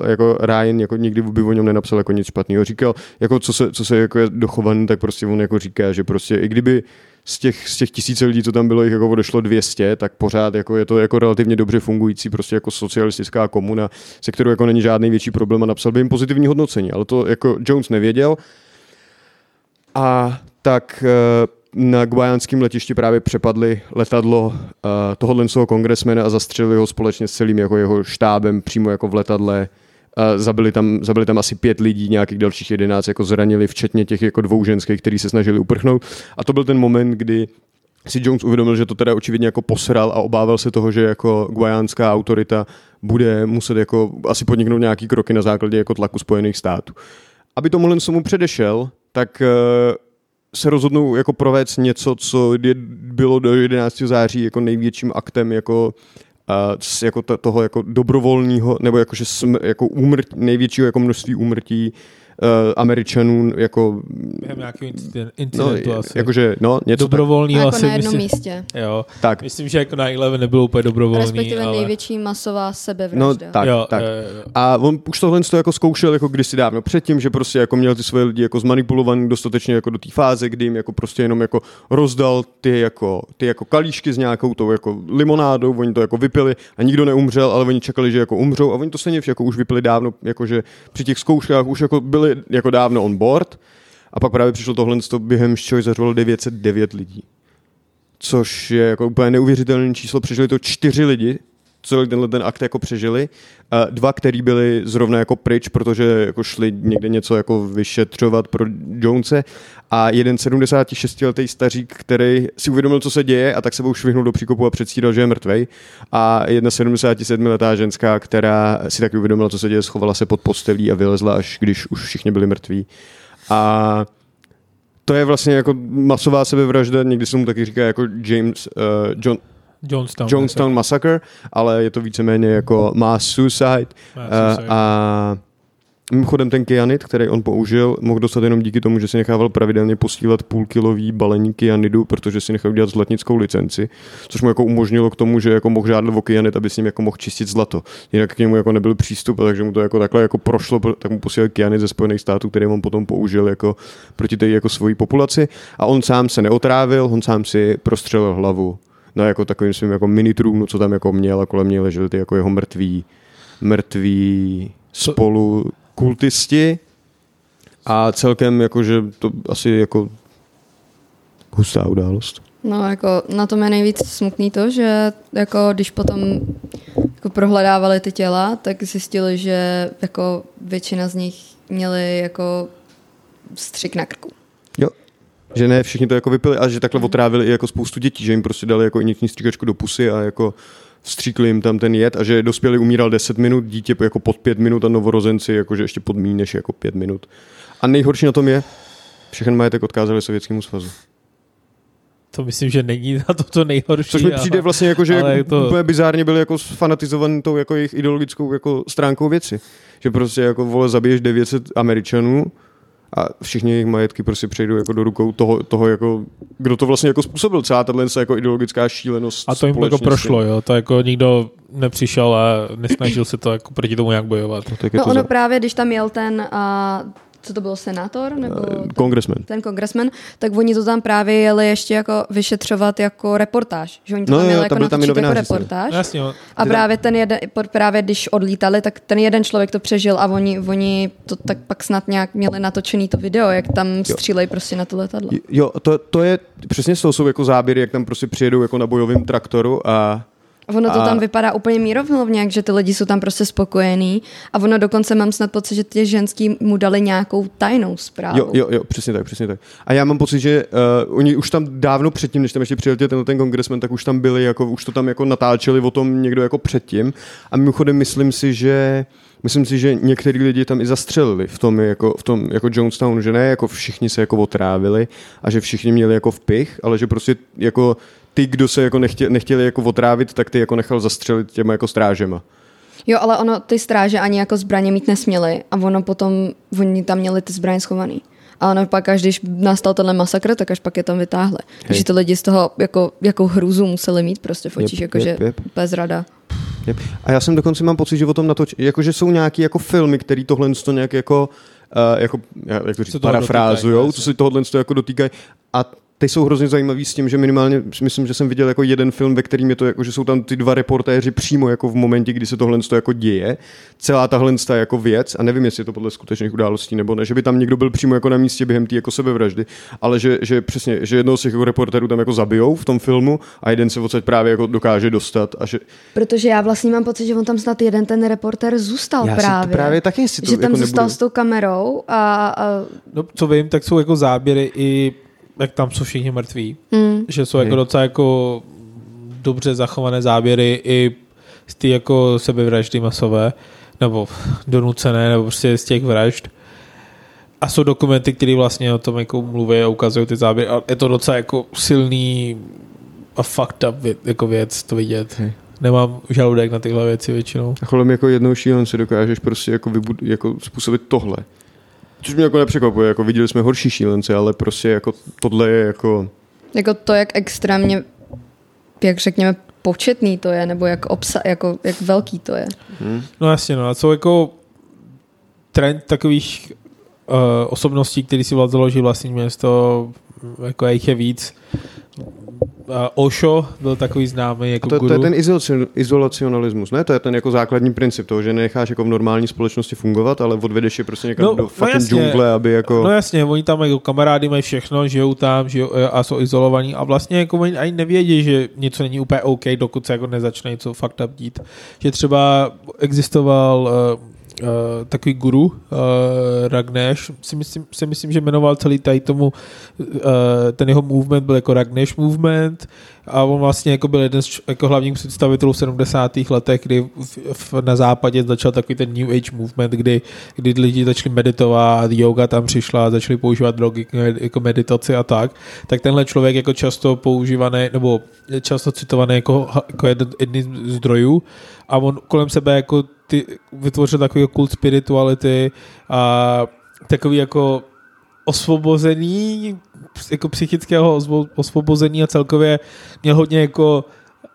uh, jako Ryan jako nikdy by o něm nenapsal jako nic špatného. Říkal, jako co se, co se jako je dochovaný, tak prostě on jako říká, že prostě i kdyby z těch, z těch tisíce lidí, co tam bylo, jich jako odešlo 200, tak pořád jako je to jako relativně dobře fungující prostě jako socialistická komuna, se kterou jako není žádný větší problém a napsal by jim pozitivní hodnocení, ale to jako Jones nevěděl. A tak uh, na guajánském letišti právě přepadli letadlo uh, tohohle kongresmena a zastřelili ho společně s celým jako jeho štábem přímo jako v letadle. Uh, zabili, tam, zabili tam asi pět lidí, nějakých dalších jedenáct jako zranili, včetně těch jako dvou ženských, kteří se snažili uprchnout. A to byl ten moment, kdy si Jones uvědomil, že to teda očividně jako posral a obával se toho, že jako guajánská autorita bude muset jako asi podniknout nějaký kroky na základě jako tlaku Spojených států. Aby tomu tomu předešel, tak uh, se rozhodnou jako provést něco, co je, bylo do 11. září jako největším aktem jako uh, jako toho jako dobrovolného, nebo jakože smr, jako úmrt, největšího jako množství úmrtí Američanů jako... Během nějakého incidentu no, asi. Jakože, no, něco Dobrovolný jako asi. na jednom myslím, místě. Jo, tak. myslím, že jako na 11 nebylo úplně dobrovolný. Respektive ale... největší masová sebevražda. No, tak, jo, tak. Jo, jo. A on už tohle to jako zkoušel jako kdysi dávno předtím, že prostě jako měl ty svoje lidi jako zmanipulovaný dostatečně jako do té fáze, kdy jim jako prostě jenom jako rozdal ty jako, ty jako kalíšky s nějakou tou jako limonádou, oni to jako vypili a nikdo neumřel, ale oni čekali, že jako umřou a oni to stejně jako už vypili dávno, jakože při těch zkouškách už jako byli jako dávno on board a pak právě přišlo tohle, během čeho zařvalo 909 lidí. Což je jako úplně neuvěřitelné číslo. Přežili to čtyři lidi, celý tenhle ten akt jako přežili. Dva, který byli zrovna jako pryč, protože jako šli někde něco jako vyšetřovat pro Jonese a jeden 76-letý stařík, který si uvědomil, co se děje a tak se švihnul do příkopu a předstíral, že je mrtvej. A jedna 77-letá ženská, která si taky uvědomila, co se děje, schovala se pod postelí a vylezla, až když už všichni byli mrtví. A to je vlastně jako masová sebevražda, někdy se mu taky říká jako James, uh, John, Jonestown, Jonestown Massacre, ale je to víceméně jako mass suicide, mass suicide. Uh, a Mimochodem ten kyanid, který on použil, mohl dostat jenom díky tomu, že si nechával pravidelně posílat půlkilový balení kyanidu, protože si nechal dělat zlatnickou licenci, což mu jako umožnilo k tomu, že jako mohl žádat o kyanid, aby s ním jako mohl čistit zlato. Jinak k němu jako nebyl přístup, takže mu to jako takhle jako prošlo, tak mu posílal kyanid ze Spojených států, který on potom použil jako proti té jako svojí populaci. A on sám se neotrávil, on sám si prostřelil hlavu na jako takovým svým jako mini trůnu, co tam jako měl a kolem něj leželi ty jako jeho mrtví, mrtví spolu kultisti a celkem jakože to asi jako hustá událost. No, jako na tom je nejvíc smutný to, že jako když potom jako prohledávali ty těla, tak zjistili, že jako většina z nich měli jako střik na krku. Že ne všichni to jako vypili a že takhle otrávili i jako spoustu dětí, že jim prostě dali jako injekční stříkačku do pusy a jako vstříkli jim tam ten jed a že dospělý umíral 10 minut, dítě jako pod 5 minut a novorozenci jakože ještě pod méně než jako 5 minut. A nejhorší na tom je, všechny majetek odkázali Sovětskému svazu. To myslím, že není na to to nejhorší. Což mi přijde vlastně jako, že jako to... úplně bizárně byli jako fanatizovaný tou jako jejich ideologickou jako stránkou věci. Že prostě jako vole zabiješ 900 Američanů, a všichni jejich majetky prostě přejdou jako do rukou toho, toho jako, kdo to vlastně jako způsobil, celá tahle jako ideologická šílenost. A to jim jako prošlo, jo, to jako nikdo nepřišel a nesnažil se to jako proti tomu jak bojovat. No, tak no ono za... právě, když tam jel ten uh, co to byl, senátor? Nebo ten, kongresmen. Ten kongresmen, tak oni to tam právě jeli ještě jako vyšetřovat jako reportáž. Že oni to no, tam měli jako tam tam jako reportáž. Jasně, jo. A právě ten jeden, právě když odlítali, tak ten jeden člověk to přežil a oni, oni to tak pak snad nějak měli natočený to video, jak tam střílejí prostě na to letadlo. Jo, to, to je, přesně to jsou jako záběry, jak tam prostě přijedou jako na bojovém traktoru a Ono to a... tam vypadá úplně mírovně, že ty lidi jsou tam prostě spokojení a ono dokonce mám snad pocit, že ty ženský mu dali nějakou tajnou zprávu. Jo, jo, jo, přesně tak, přesně tak. A já mám pocit, že uh, oni už tam dávno předtím, než tam ještě přijel ten, ten kongresmen, tak už tam byli, jako, už to tam jako natáčeli o tom někdo jako předtím. A mimochodem myslím si, že myslím si, že některý lidi tam i zastřelili v tom, jako, v tom jako Jonestown, že ne jako všichni se jako otrávili a že všichni měli jako vpich, ale že prostě jako ty, kdo se jako nechtě, nechtěli jako otrávit, tak ty jako nechal zastřelit těma jako strážema. Jo, ale ono, ty stráže ani jako zbraně mít nesměli a ono potom, oni tam měli ty zbraně schovaný. A ono pak, až když nastal tenhle masakr, tak až pak je tam vytáhli. Hej. Takže ty lidi z toho jako, jako hrůzu museli mít prostě v očích, jakože yep, yep. bez rada. Yep. A já jsem dokonce mám pocit, že o tom natoč, jakože jsou nějaký jako filmy, který tohle to nějak jako Uh, jako, jak to říct, parafrázujou, co se tohohle jako dotýkají. A ty jsou hrozně zajímavý s tím, že minimálně myslím, že jsem viděl jako jeden film, ve kterým je to jako, že jsou tam ty dva reportéři přímo jako v momentě, kdy se tohle jako děje. Celá tahle jako věc, a nevím, jestli je to podle skutečných událostí nebo ne, že by tam někdo byl přímo jako na místě během té jako sebevraždy, ale že, že přesně, že jednoho z těch jako reportérů tam jako zabijou v tom filmu a jeden se odsaď právě jako dokáže dostat. A že... Protože já vlastně mám pocit, že on tam snad jeden ten reportér zůstal já právě. právě taky si to že tam jako zůstal nebudu. s tou kamerou a, a... No, co vím, tak jsou jako záběry i jak tam jsou všichni mrtví. Mm. Že jsou jako docela jako dobře zachované záběry i z ty jako sebevraždy masové, nebo donucené, nebo prostě z těch vražd. A jsou dokumenty, které vlastně o tom jako mluví a ukazují ty záběry. A je to docela jako silný a fucked up věc, jako věc to vidět. Hmm. Nemám žaludek na tyhle věci většinou. A kolem jako jednou šílenci dokážeš prostě jako, vybud- jako způsobit tohle. Což mě jako nepřekvapuje, jako viděli jsme horší šílence, ale prostě jako tohle je jako... Jako to, jak extrémně, jak řekněme, početný to je, nebo jak, obsa, jako, jak velký to je. Hmm. No jasně, no a co jako trend takových uh, osobností, který si vlad založí vlastní město, jako jich je víc. Osho byl takový známý jako A to, guru. to je ten izolacion, izolacionalismus, ne? To je ten jako základní princip toho, že necháš jako v normální společnosti fungovat, ale odvedeš je prostě někam No, no, do no fucking jasně. džungle, aby jako... No jasně, oni tam jako kamarády mají všechno, žijou tam žijou, eh, a jsou izolovaní a vlastně jako oni ani nevědí, že něco není úplně OK, dokud se jako nezačne něco fakt up dít. Že třeba existoval uh, uh, takový guru, uh, Ragnesh, si myslím, si myslím, že jmenoval celý tady tomu, uh, ten jeho movement byl jako Ragnesh movement a on vlastně jako byl jeden z jako hlavních představitelů v 70. letech, kdy v, v, na západě začal takový ten New Age movement, kdy, kdy lidi začali meditovat, yoga tam přišla, začali používat drogy jako meditaci a tak, tak tenhle člověk jako často používaný, nebo často citovaný jako, jako jeden, jedný z zdrojů a on kolem sebe jako ty, vytvořil takový kult spirituality a takový jako osvobozený, jako psychického osvo- osvobození a celkově měl hodně jako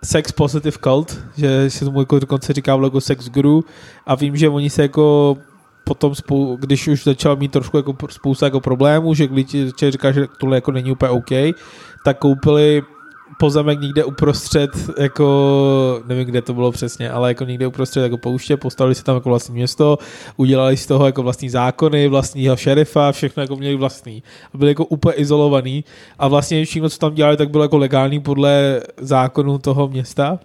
sex positive cult, že se tomu jako dokonce říká jako sex guru. A vím, že oni se jako potom, spou- když už začal mít trošku jako spousta jako problémů, že že říká, že tohle jako není úplně OK, tak koupili pozemek někde uprostřed, jako nevím, kde to bylo přesně, ale jako někde uprostřed jako pouště, postavili si tam jako vlastní město, udělali z toho jako vlastní zákony, vlastního šerifa, všechno jako měli vlastní. A byli jako úplně izolovaný a vlastně všechno, co tam dělali, tak bylo jako legální podle zákonu toho města.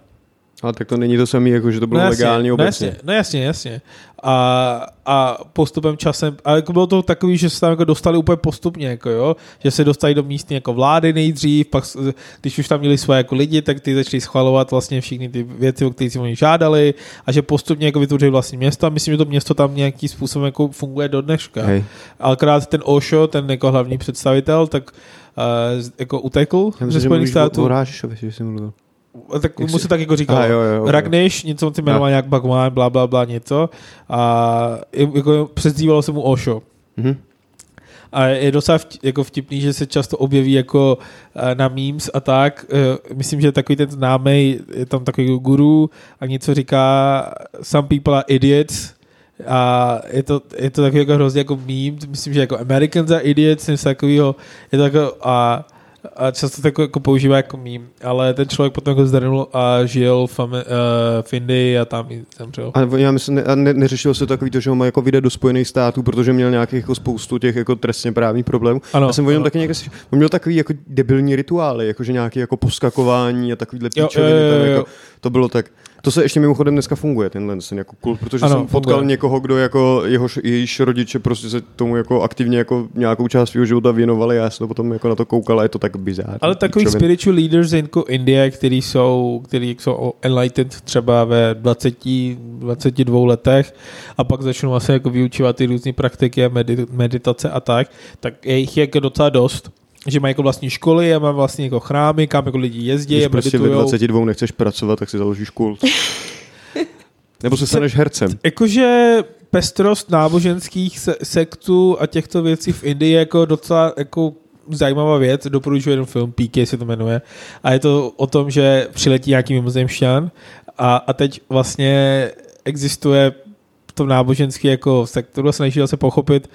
Ale tak to není to samé, jako že to bylo no legální no obecně. jasně, no jasně, jasně. A, a postupem časem, ale jako bylo to takový, že se tam jako dostali úplně postupně, jako jo, že se dostali do místní jako vlády nejdřív, pak když už tam měli svoje jako lidi, tak ty začali schvalovat vlastně všechny ty věci, o kterých si oni žádali a že postupně jako vytvořili vlastní město a myslím, že to město tam nějakým způsobem jako funguje do dneška. Hej. Ale akorát ten Osho, ten jako hlavní představitel, tak uh, jako utekl Já ze myslím, Spojených mluvíš o, o států. Že jsi mluvil. Tak mu se tak jako říkal. Aha, jo, jo. Ragnish, něco on si jmenoval nějak Bhagwan, bla, bla, bla, něco. A jako přezdívalo se mu Osho. Mhm. A je docela vtip, jako vtipný, že se často objeví jako eh, na memes a tak. Eh, Myslím, že takový ten známý je tam takový guru a něco říká some people are idiots a je to, je to takový jako hrozně jako meme, myslím, že jako Americans are idiots, něco takového, je to jako a, a často to jako, jako používá jako meme, ale ten člověk potom jako zdarnul a žil v, eh, v Indii a tam i zemřel. A já myslím, ne, a ne, neřešilo se takový to, že ho má jako vydat do Spojených států, protože měl nějakých jako spoustu těch jako trestně právních problémů. Ano, já jsem o něm ano. taky někde, slyšel. on měl takový jako debilní rituály, jakože nějaký jako poskakování a takovýhle píčoviny, jako, to bylo tak. To se ještě mimochodem dneska funguje, tenhle ten jako kult, protože Ano, jsem potkal funguje. někoho, kdo jako jehož, jejíž rodiče prostě se tomu jako aktivně jako nějakou část svého života věnovali, já jsem to potom jako na to koukal a je to tak bizár. Ale takový spiritual leaders jako Indie, který jsou, který jsou enlightened třeba ve 20, 22 letech a pak začnou vlastně jako vyučovat ty různé praktiky a medi- meditace a tak, tak je jich jako docela dost že mají jako vlastní školy a mají vlastní jako chrámy, kam jako lidi jezdí Když a prostě ve meditujou. 22 nechceš pracovat, tak si založíš kult. Nebo se staneš hercem. Jakože pestrost náboženských se- sektů a těchto věcí v Indii je jako docela jako zajímavá věc, doporučuji jeden film, PK se to jmenuje, a je to o tom, že přiletí nějaký mimozemšťan a, a teď vlastně existuje v tom náboženský jako sektoru a snaží se pochopit,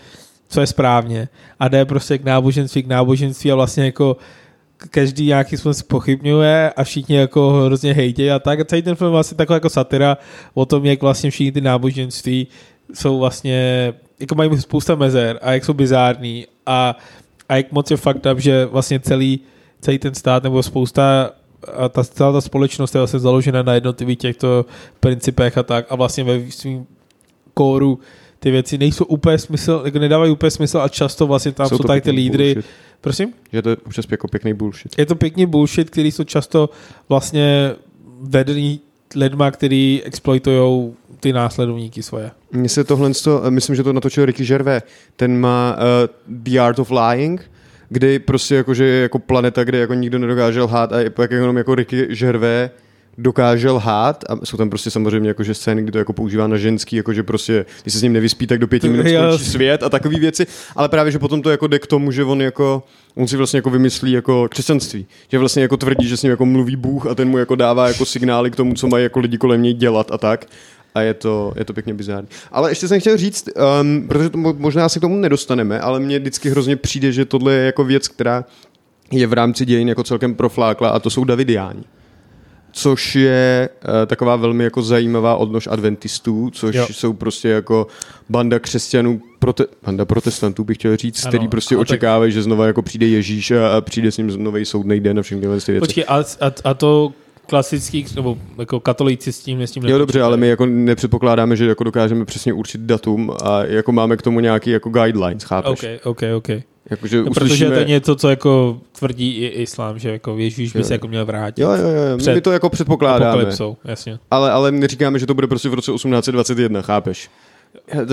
co je správně a jde prostě k náboženství, k náboženství a vlastně jako každý nějaký způsobem pochybňuje a všichni jako hrozně hejtějí a tak. A celý ten film vlastně taková jako satira o tom, jak vlastně všichni ty náboženství jsou vlastně, jako mají spousta mezer a jak jsou bizární a, a jak moc je fakt up, že vlastně celý, celý ten stát nebo spousta a ta, celá ta společnost je vlastně založena na jednotlivých těchto principech a tak a vlastně ve svým kóru ty věci nejsou úplně smysl, jako nedávají úplně smysl a často vlastně tam jsou, jsou tady ty pěkný lídry. bullshit. Prosím? Že to je občas jako pěkný bullshit. Je to pěkně bullshit, který jsou často vlastně vedený lidma, který exploitují ty následovníky svoje. Mně se tohle, myslím, že to natočil Ricky Gervais, ten má uh, The Art of Lying, kdy prostě jakože je jako planeta, kde jako nikdo nedokáže lhát a jak jenom jako Ricky Gervais dokáže lhát a jsou tam prostě samozřejmě jakože scény, kdy to jako používá na ženský, jakože prostě, když se s ním nevyspí, tak do pěti minut skončí svět a takové věci, ale právě, že potom to jako jde k tomu, že on jako, on si vlastně jako vymyslí jako křesťanství, že vlastně jako tvrdí, že s ním jako mluví Bůh a ten mu jako dává jako signály k tomu, co mají jako lidi kolem něj dělat a tak a je to, je to pěkně bizární. Ale ještě jsem chtěl říct, um, protože to mo- možná se k tomu nedostaneme, ale mně vždycky hrozně přijde, že tohle je jako věc, která je v rámci dějin jako celkem proflákla a to jsou Davidiáni. Což je uh, taková velmi jako zajímavá odnož adventistů, což Jo. jsou prostě jako banda křesťanů, prote, banda protestantů bych chtěl říct, Ano, který prostě ale tak- očekávají, že znova jako přijde Ježíš a, a přijde s ním nový soudný den a všechny tyhle ty věci. Počkej, a, a, a to klasický, nebo jako katolíci s tím, s tím Jo, dobře, ale my jako nepředpokládáme, že jako dokážeme přesně určit datum a jako máme k tomu nějaký jako guidelines, chápeš? OK, OK, OK. Jakože No, protože to je něco, co jako tvrdí i islám, že jako Ježíš by se jako měl vrátit. Jo, jo, jo, Před my to jako předpokládáme, jasně. ale, ale neříkáme, že to bude prostě v roce 1821, chápeš?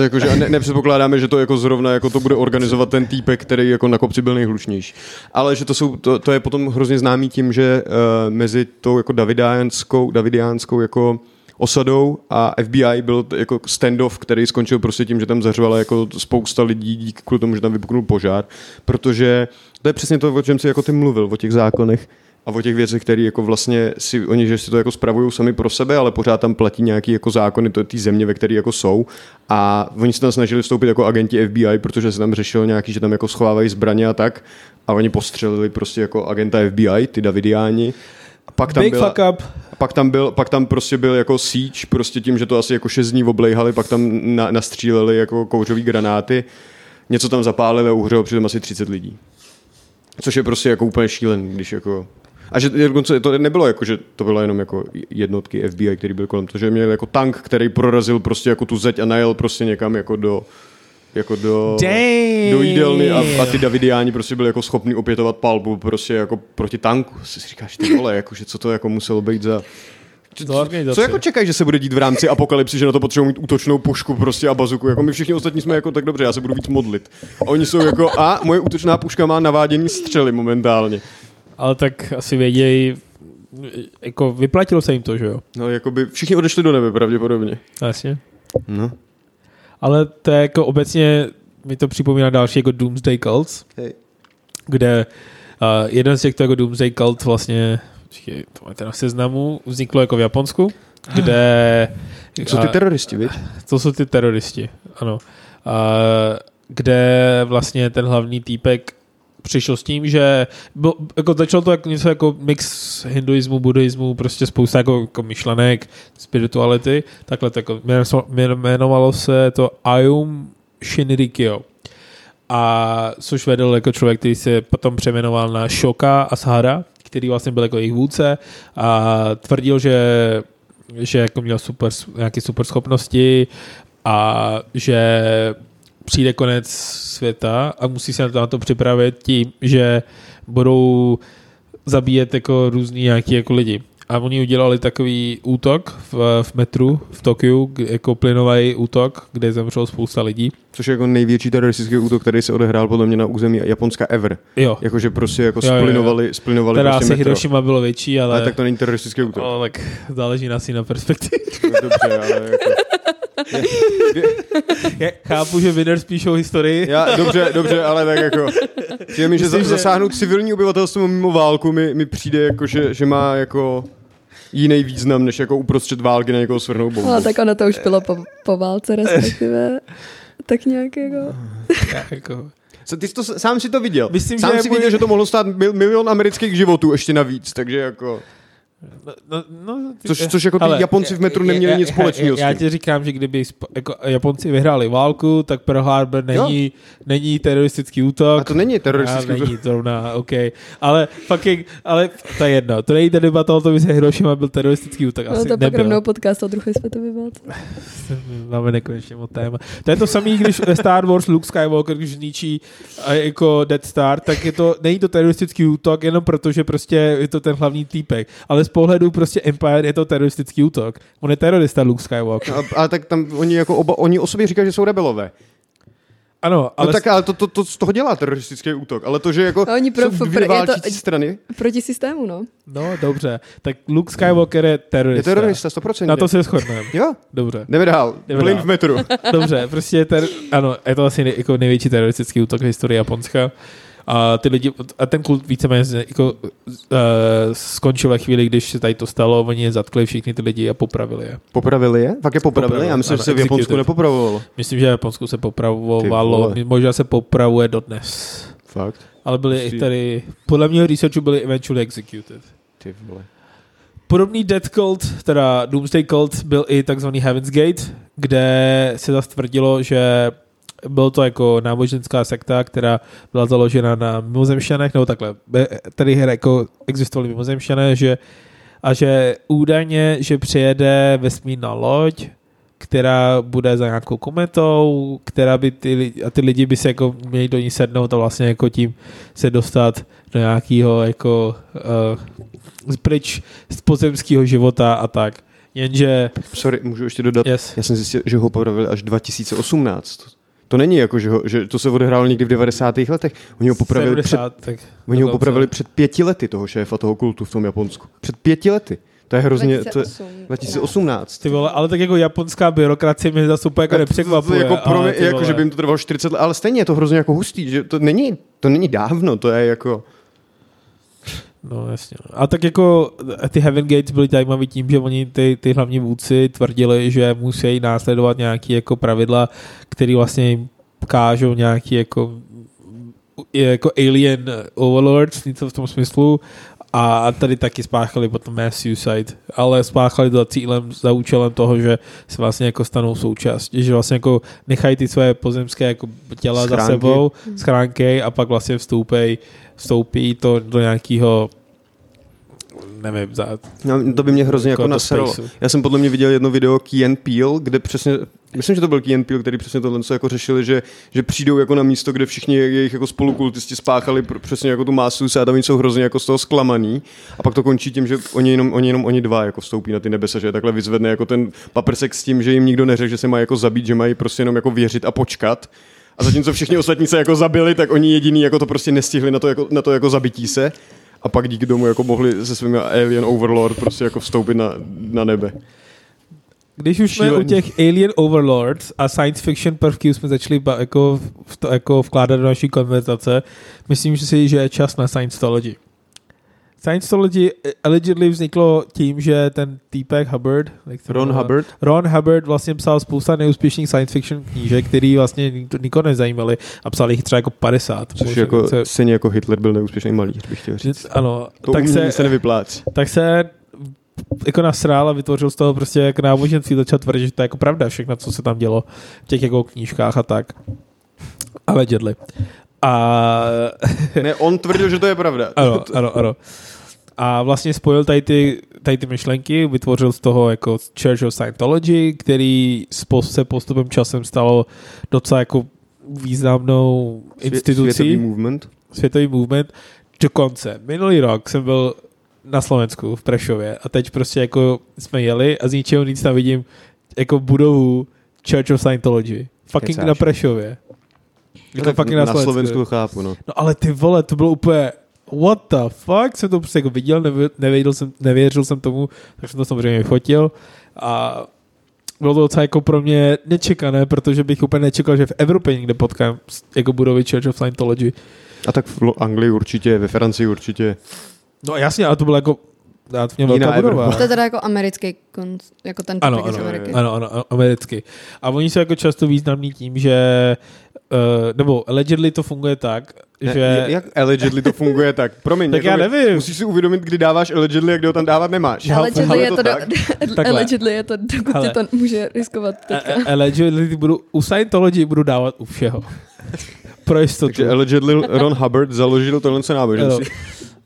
Jakože, ne, nepředpokládáme, že to jako zrovna jako to bude organizovat ten týpek, který jako na kopci byl nejhlučnější. Ale že to, jsou, to, to je potom hrozně známý tím, že uh, mezi tou jako davidiánskou, davidiánskou jako osadou a FBI byl jako standoff, který skončil prostě tím, že tam zařvala jako spousta lidí díky kvůli tomu, že tam vypuknul požár, protože to je přesně to, o čem jsi jako ty mluvil, o těch zákonech a o těch věcech, které jako vlastně si, oni, že si to jako spravují sami pro sebe, ale pořád tam platí nějaký jako zákony té země, ve které jako jsou a oni se tam snažili vstoupit jako agenti FBI, protože se tam řešilo nějaký, že tam jako schovávají zbraně a tak a oni postřelili prostě jako agenta FBI, ty Davidiáni. A pak tam Big byla, fuck up. pak tam, byl, pak tam prostě byl jako siege, prostě tím, že to asi jako šest dní oblejhali, pak tam na, nastříleli jako kouřový granáty, něco tam zapálili a uhřelo přitom asi 30 lidí. Což je prostě jako úplně šílený, když jako... A že dokonce to nebylo jako, že to bylo jenom jako jednotky FBI, který byl kolem, to, že měl jako tank, který prorazil prostě jako tu zeď a najel prostě někam jako do jako do, do jídelny a, a ty Davidiáni prostě byli jako schopni opětovat palbu prostě jako proti tanku. Si říkáš, ty vole, jako, že co to jako muselo být za... Organizace. Co jako čekají, že se bude dít v rámci apokalypsy, že na to potřebují mít útočnou pušku prostě a bazuku? Jako my všichni ostatní jsme jako tak dobře, já se budu víc modlit. A oni jsou jako, a moje útočná puška má navádění střely momentálně. Ale tak asi vědějí, jako vyplatilo se jim to, že jo? No, jako by všichni odešli do nebe pravděpodobně. Jasně. No. Ale to je jako obecně, mi to připomíná další jako Doomsday Cults, Hej. kde uh, jeden z těchto jako Doomsday Cult vlastně, to máte na seznamu, vzniklo jako v Japonsku, kde... Jsou ty a- teroristi, viď? To jsou ty teroristi, ano. A, kde vlastně ten hlavní týpek přišel s tím, že byl, jako začalo to jako něco jako mix hinduismu, buddhismu, prostě spousta jako, jako myšlenek, spirituality, takhle to jako jmeno- jmenovalo se to Ayum Shinrikyo. A což vedl jako člověk, který se potom přejmenoval na Shoka Ashara, který vlastně byl jako jejich vůdce a tvrdil, že že jako měl super, nějaké super schopnosti a že přijde konec světa a musí se na to, připravit tím, že budou zabíjet jako různý nějaký jako lidi. A oni udělali takový útok v, v metru v Tokiu, jako plynový útok, kde zemřelo spousta lidí. Což je jako největší teroristický útok, který se odehrál podle mě na území Japonska ever. Jo, Jakože prostě jako Jo, jo, jo. splinovali, splinovali teda prostě asi metro. Hiroshima bylo větší, ale, Ale tak to není teroristický útok. ale tak záleží na si na perspektivě. Dobře, ale jako... Já chápu, že Winners píšou historii, Já, dobře, dobře, ale tak jako... Přijde mi, že, Myslím, za, že- zasáhnout civilní obyvatelstvo mimo válku mi, mi přijde jako, že, že má jako jiný význam, než jako uprostřed války na někoho svrhnout bombu. Ale tak ono to už bylo po, po válce, respektive. tak nějak jako... jako, Co, Ty jsi to, sám si to viděl. Myslím, sám že si můj- viděl, že to mohlo stát mil, milion amerických životů ještě navíc, takže jako... No, no, no, ty- Což- což jako ty Japonci v metru neměli já- nic společného Já, já ti říkám, že kdyby jako Japonci vyhráli válku, tak Pearl Harbor není, není teroristický útok. A to není teroristický a není zrovna, OK. Ale fucking, ale to je jedno. To není ta debata o tom, jestli Hiroshima byl teroristický útok. No Asi to pak nebyl. rovnou podcast o druhé světové válce. Máme nekonečně o téma. To je to samé, když Star Wars Luke Skywalker, když zničí a jako Death Star, tak je to, není to teroristický útok, jenom proto, že prostě je to ten hlavní týpek. Ale z pohledu prostě Empire je to teroristický útok. On je terorista Luke Skywalker. A, ale tak tam oni jako oba, oni o sobě říkají, že jsou rebelové. Ano, Ale ale no tak ale to, to, to, z toho dělá teroristický útok. Ale to, že jako A oni pro- jsou pro- dvě je to- strany, Proti systému, no. no dobře. Tak Luke Skywalker je je terorista. terorista, 100%. Na to se shodneme. Jo, Dobře. jdeme dál. Jdeme Blin dál. v metru. Dobře, prostě ter, ano, je to asi nej, jako největší teroristický útok v historii Japonska. A ty lidi, a ten kult víceméně jako, uh, skončil ve chvíli, když se tady to stalo, oni je zatkli všichni ty lidi a popravili je. Popravili je? Fakt je popravili? Popravili, Já myslím, ano, že se v Japonsku nepopravovalo. Myslím, že v Japonsku se popravovalo, možná se popravuje dodnes. Fakt? Ale byli Musí- i tady, podle mého researchu byli eventually executed. Ty vole. Podobný Death Cult, teda Doomsday Cult, byl i takzvaný Heaven's Gate, kde se zase tvrdilo, že bylo to jako náboženská sekta, která byla založena na mimozemšťanech, nebo takhle, tady jako existovali mimozemšťané, že a že údajně, že přijede vesmírná loď, která bude za nějakou kometou, která by ty, a ty lidi by se jako měli do ní sednout a vlastně jako tím se dostat do nějakého jako uh, pryč z pozemského života a tak. Jenže, Sorry, můžu ještě dodat? yes, Já jsem zjistil, že ho popravili až 2018. To není jako, že, ho, že to se odehrálo někdy v 90. letech. Oni ho popravili, před, 70, tak oni ho popravili před pěti lety, toho šéfa toho kultu v tom Japonsku. Před pěti lety. To je hrozně... To je 2008. 2018. Ty vole, ale tak jako japonská byrokracie mě zase úplně jako nepřekvapuje. To, jako pro mě, jako, že by jim to trvalo 40 let, ale stejně je to hrozně jako hustý, že to není, to není dávno, to je jako... No jasně. A tak jako ty Heaven Gates byly zajímavý tím, že oni ty, ty hlavní vůdci tvrdili, že musí následovat nějaké jako pravidla, které vlastně jim kážou nějaký jako jako alien overlords, něco v tom smyslu a tady taky spáchali potom mass suicide, ale spáchali to za cílem, za účelem toho, že se vlastně jako stanou součást, že vlastně jako nechají ty své pozemské jako těla za Schránky. sebou, schránky a pak vlastně vstoupí, vstoupí to do nějakého nevím, za, No, to by mě hrozně jako nasralo. spaceu. Já jsem podle mě viděl jedno video Key and Peele, kde přesně, myslím, že to byl Key and Peele, který přesně tohle jako řešili, že, že přijdou jako na místo, kde všichni jejich jako spolukultisti spáchali přesně jako tu másu a tam jsou hrozně jako z toho zklamaný a pak to končí tím, že oni jenom, oni jenom oni dva jako vstoupí na ty nebesa, že je takhle vyzvedne jako ten paprsek s tím, že jim nikdo neřekl, že se mají jako zabít, že mají prostě jenom jako věřit a počkat. A zatímco všichni ostatní se jako zabili, tak oni jediný jako to prostě nestihli na to jako, na to jako zabití se. A pak díky tomu jako mohli se svými Alien Overlord prostě jako vstoupit na, na nebe. Když už jsme u těch Alien Overlords a science fiction prvků jsme začali ba- jako, v to, jako vkládat do naší konverzace, myslím že si, že je čas na Scientology. Scientology eh, allegedly vzniklo tím, že ten týpek Hubbard, Ron? Hubbard? Ron Hubbard vlastně psal spousta neúspěšných science fiction knížek, který vlastně nik- nikoho nezajímaly a psal jich třeba jako 50. Což Možná jako, se- stejně jako Hitler byl neúspěšný malíř, bych chtěl říct. ano, To tak se, se nevyplácí. tak se jako nasrál a vytvořil z toho prostě jako náboženství, začal tvrdit, že to je jako pravda, všechno, co se tam dělo v těch jako knížkách a tak. Ale dědli. A Ne, on tvrdil, že to je pravda. ano, ano, ano. A vlastně spojil tady ty, tady ty myšlenky, vytvořil z toho jako Church of Scientology, který se postupem časem stalo docela jako významnou institucí Světový movement. světový movement. Dokonce, minulý rok jsem byl na Slovensku v Prešově a teď prostě jako jsme jeli a z ničeho nic tam vidím jako budovu Church of Scientology. Fucking Kecáš. na Prešově. Jako Tak fucking na, na Slovensku. To chápu, no. No ale ty vole, to bylo úplně what the fuck, jsem to prostě jako viděl, nevě- nevěděl jsem, nevěřil jsem tomu, tak jsem to samozřejmě fotil a bylo to docela jako pro mě nečekané, protože bych úplně nečekal, že v Evropě někde potkám jako budovy Church of Scientology. A tak v Anglii určitě, ve Francii určitě. No jasně, ale to bylo jako to měl Jiná velká budova. To je teda jako americký, kon, jako ten Ano, typek z ano, Ameriky. ano, ano, ano, americky. A oni jsou jako často významní tím, že uh, nebo allegedly to funguje tak, Ne, že... Jak allegedly to funguje tak? Promiň, Tak já nevím. Musíš si uvědomit, kdy dáváš allegedly a kdy ho tam dávat nemáš. Já- Allegedly ale je to to, do, tak. Allegedly je to, dokud tě to může riskovat A- teďka. a- Allegedly budu, u Scientology budu dávat u všeho. Pro jistotu. Takže allegedly Ron Hubbard založil tohle náboženství.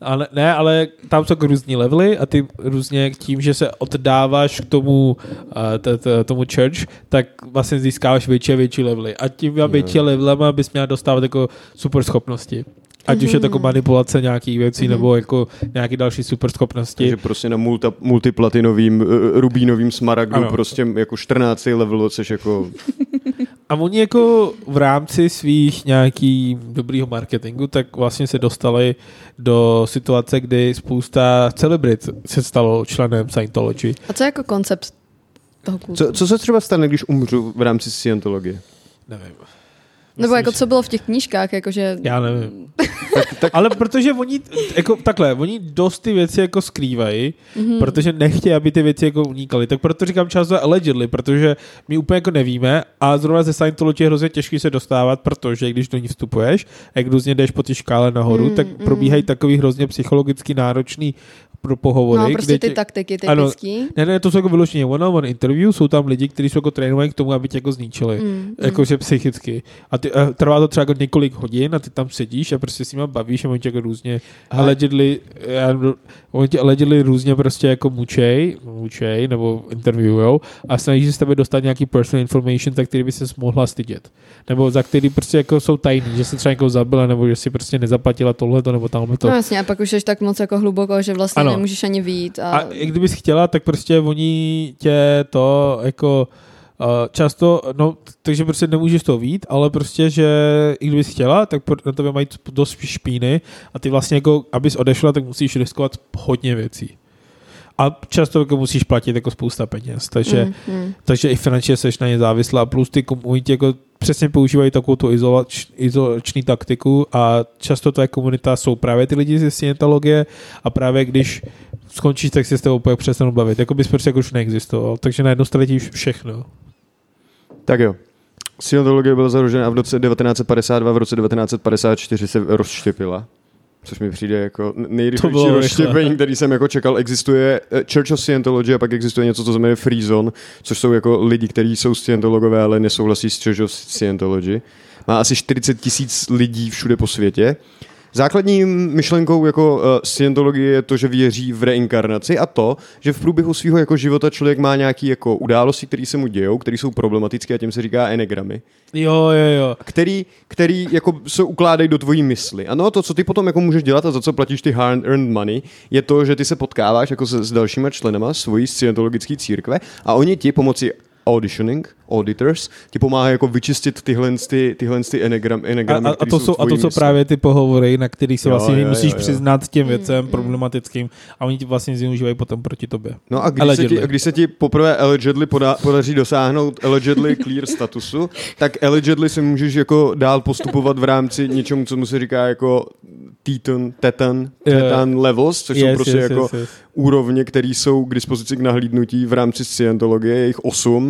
Ale, ne, ale tam jsou jako různí levely a ty různě tím, že se oddáváš k tomu, uh, t, t, tomu church, tak vlastně získáváš větší a větší levely. A tím větší levelama bys měl dostávat jako super schopnosti. Ať už je to jako manipulace nějakých věcí, nebo jako nějaký další super schopnosti. Takže prostě na multa, multiplatinovým, uh, rubínovým smaragdu Ano. prostě jako 14. level, což jako... A oni jako v rámci svých nějaký dobrýho marketingu, tak vlastně se dostali do situace, kdy spousta celebrit se stalo členem Scientology. A co je jako koncept toho kultu? Co, co se třeba stane, když umřu v rámci Scientologie? Nevím. Nebo jako co bylo v těch knížkách, jakože... Já nevím. tak, tak... Ale protože oni, jako takhle, oni dost ty věci jako skrývají, mm-hmm. protože nechtějí, aby ty věci jako unikaly. Tak proto říkám často allegedly, protože my úplně jako nevíme a zrovna ze Scientology je hrozně těžký se dostávat, protože když do ní vstupuješ, jak různě jdeš po té škále nahoru, mm, tak mm. probíhají takový hrozně psychologicky náročný pro pohovory. No, prostě ty tě, taktiky typický. Ano, ne, ne, to jsou jako vyloženě one-on-one interview, jsou tam lidi, kteří jsou jako trénovaní k tomu, aby tě jako zničili, mm, jakože mm. psychicky. A, ty, a trvá to třeba jako několik hodin a ty tam sedíš a prostě s nimi bavíš a oni tě jako různě allegedly, oni tě allegedly různě prostě jako mučej, mučej nebo interviewujou a snaží se s tebe dostat nějaký personal information, za který by se mohla stydět. Nebo za který prostě jako jsou tajný, že se třeba někoho zabila, nebo že si prostě nezaplatila tohleto nebo tamhle to. No jasně, a pak už jsi tak moc jako hluboko, že vlastně ano. nemůžeš ani vít. A... a kdybys chtěla, tak prostě oni tě to jako často, no, takže prostě nemůžeš to vít, ale prostě, že i kdybys chtěla, tak na tebe mají dost špíny a ty vlastně jako, abys odešla, tak musíš riskovat hodně věcí. A často jako musíš platit jako spousta peněz, takže, mm, mm. takže i finančně seš na ně závislá, plus ty komunity jako přesně používají takovou tu izolač, izolační taktiku a často to je komunita jsou právě ty lidi ze scientologie a právě když skončíš, tak si s tebou úplně přestanou bavit, jako bys prostě jako už neexistoval, takže najednou ztratíš všechno. Tak jo. Scientologie byla založena v roce 1952, v roce 1954 se rozštěpila což mi přijde jako nejrychlejší rozštěpení, který jsem jako čekal. Existuje eh, Church of Scientology a pak existuje něco, co se jmenuje Free Zone, což jsou jako lidi, kteří jsou Scientologové, ale nesouhlasí s Church of Scientology. Má asi 40 tisíc lidí všude po světě. Základním myšlenkou jako uh, scientologie je to, že věří v reinkarnaci a to, že v průběhu svého jako života člověk má nějaké jako události, které se mu dějou, které jsou problematické a tím se říká enegramy. Jo, jo, jo. Který, který jako se ukládají do tvojí mysli. Ano, to, co ty potom jako můžeš dělat a za co platíš ty hard earned money, je to, že ty se potkáváš jako se, s dalšíma členama svojí scientologické církve a oni ti pomocí auditioning, auditors, ti pomáhá jako vyčistit tyhle, ty, tyhle ty enegram, enegramy, a, a, a, to jsou, a to jsou právě ty pohovory, na který se vlastně jo, jo, musíš jo, jo. přiznat těm mm, věcem mm, problematickým a oni ti vlastně zneužívají potom proti tobě. No a když, allegedly. se ti, a když se ti poprvé allegedly poda, podaří dosáhnout allegedly clear statusu, tak allegedly si můžeš jako dál postupovat v rámci něčemu, co mu se říká jako teton, tetan, tetan uh, levels, což yes, jsou prostě yes, jako yes, yes. úrovně, které jsou k dispozici k nahlídnutí v rámci Scientologie, jejich osm.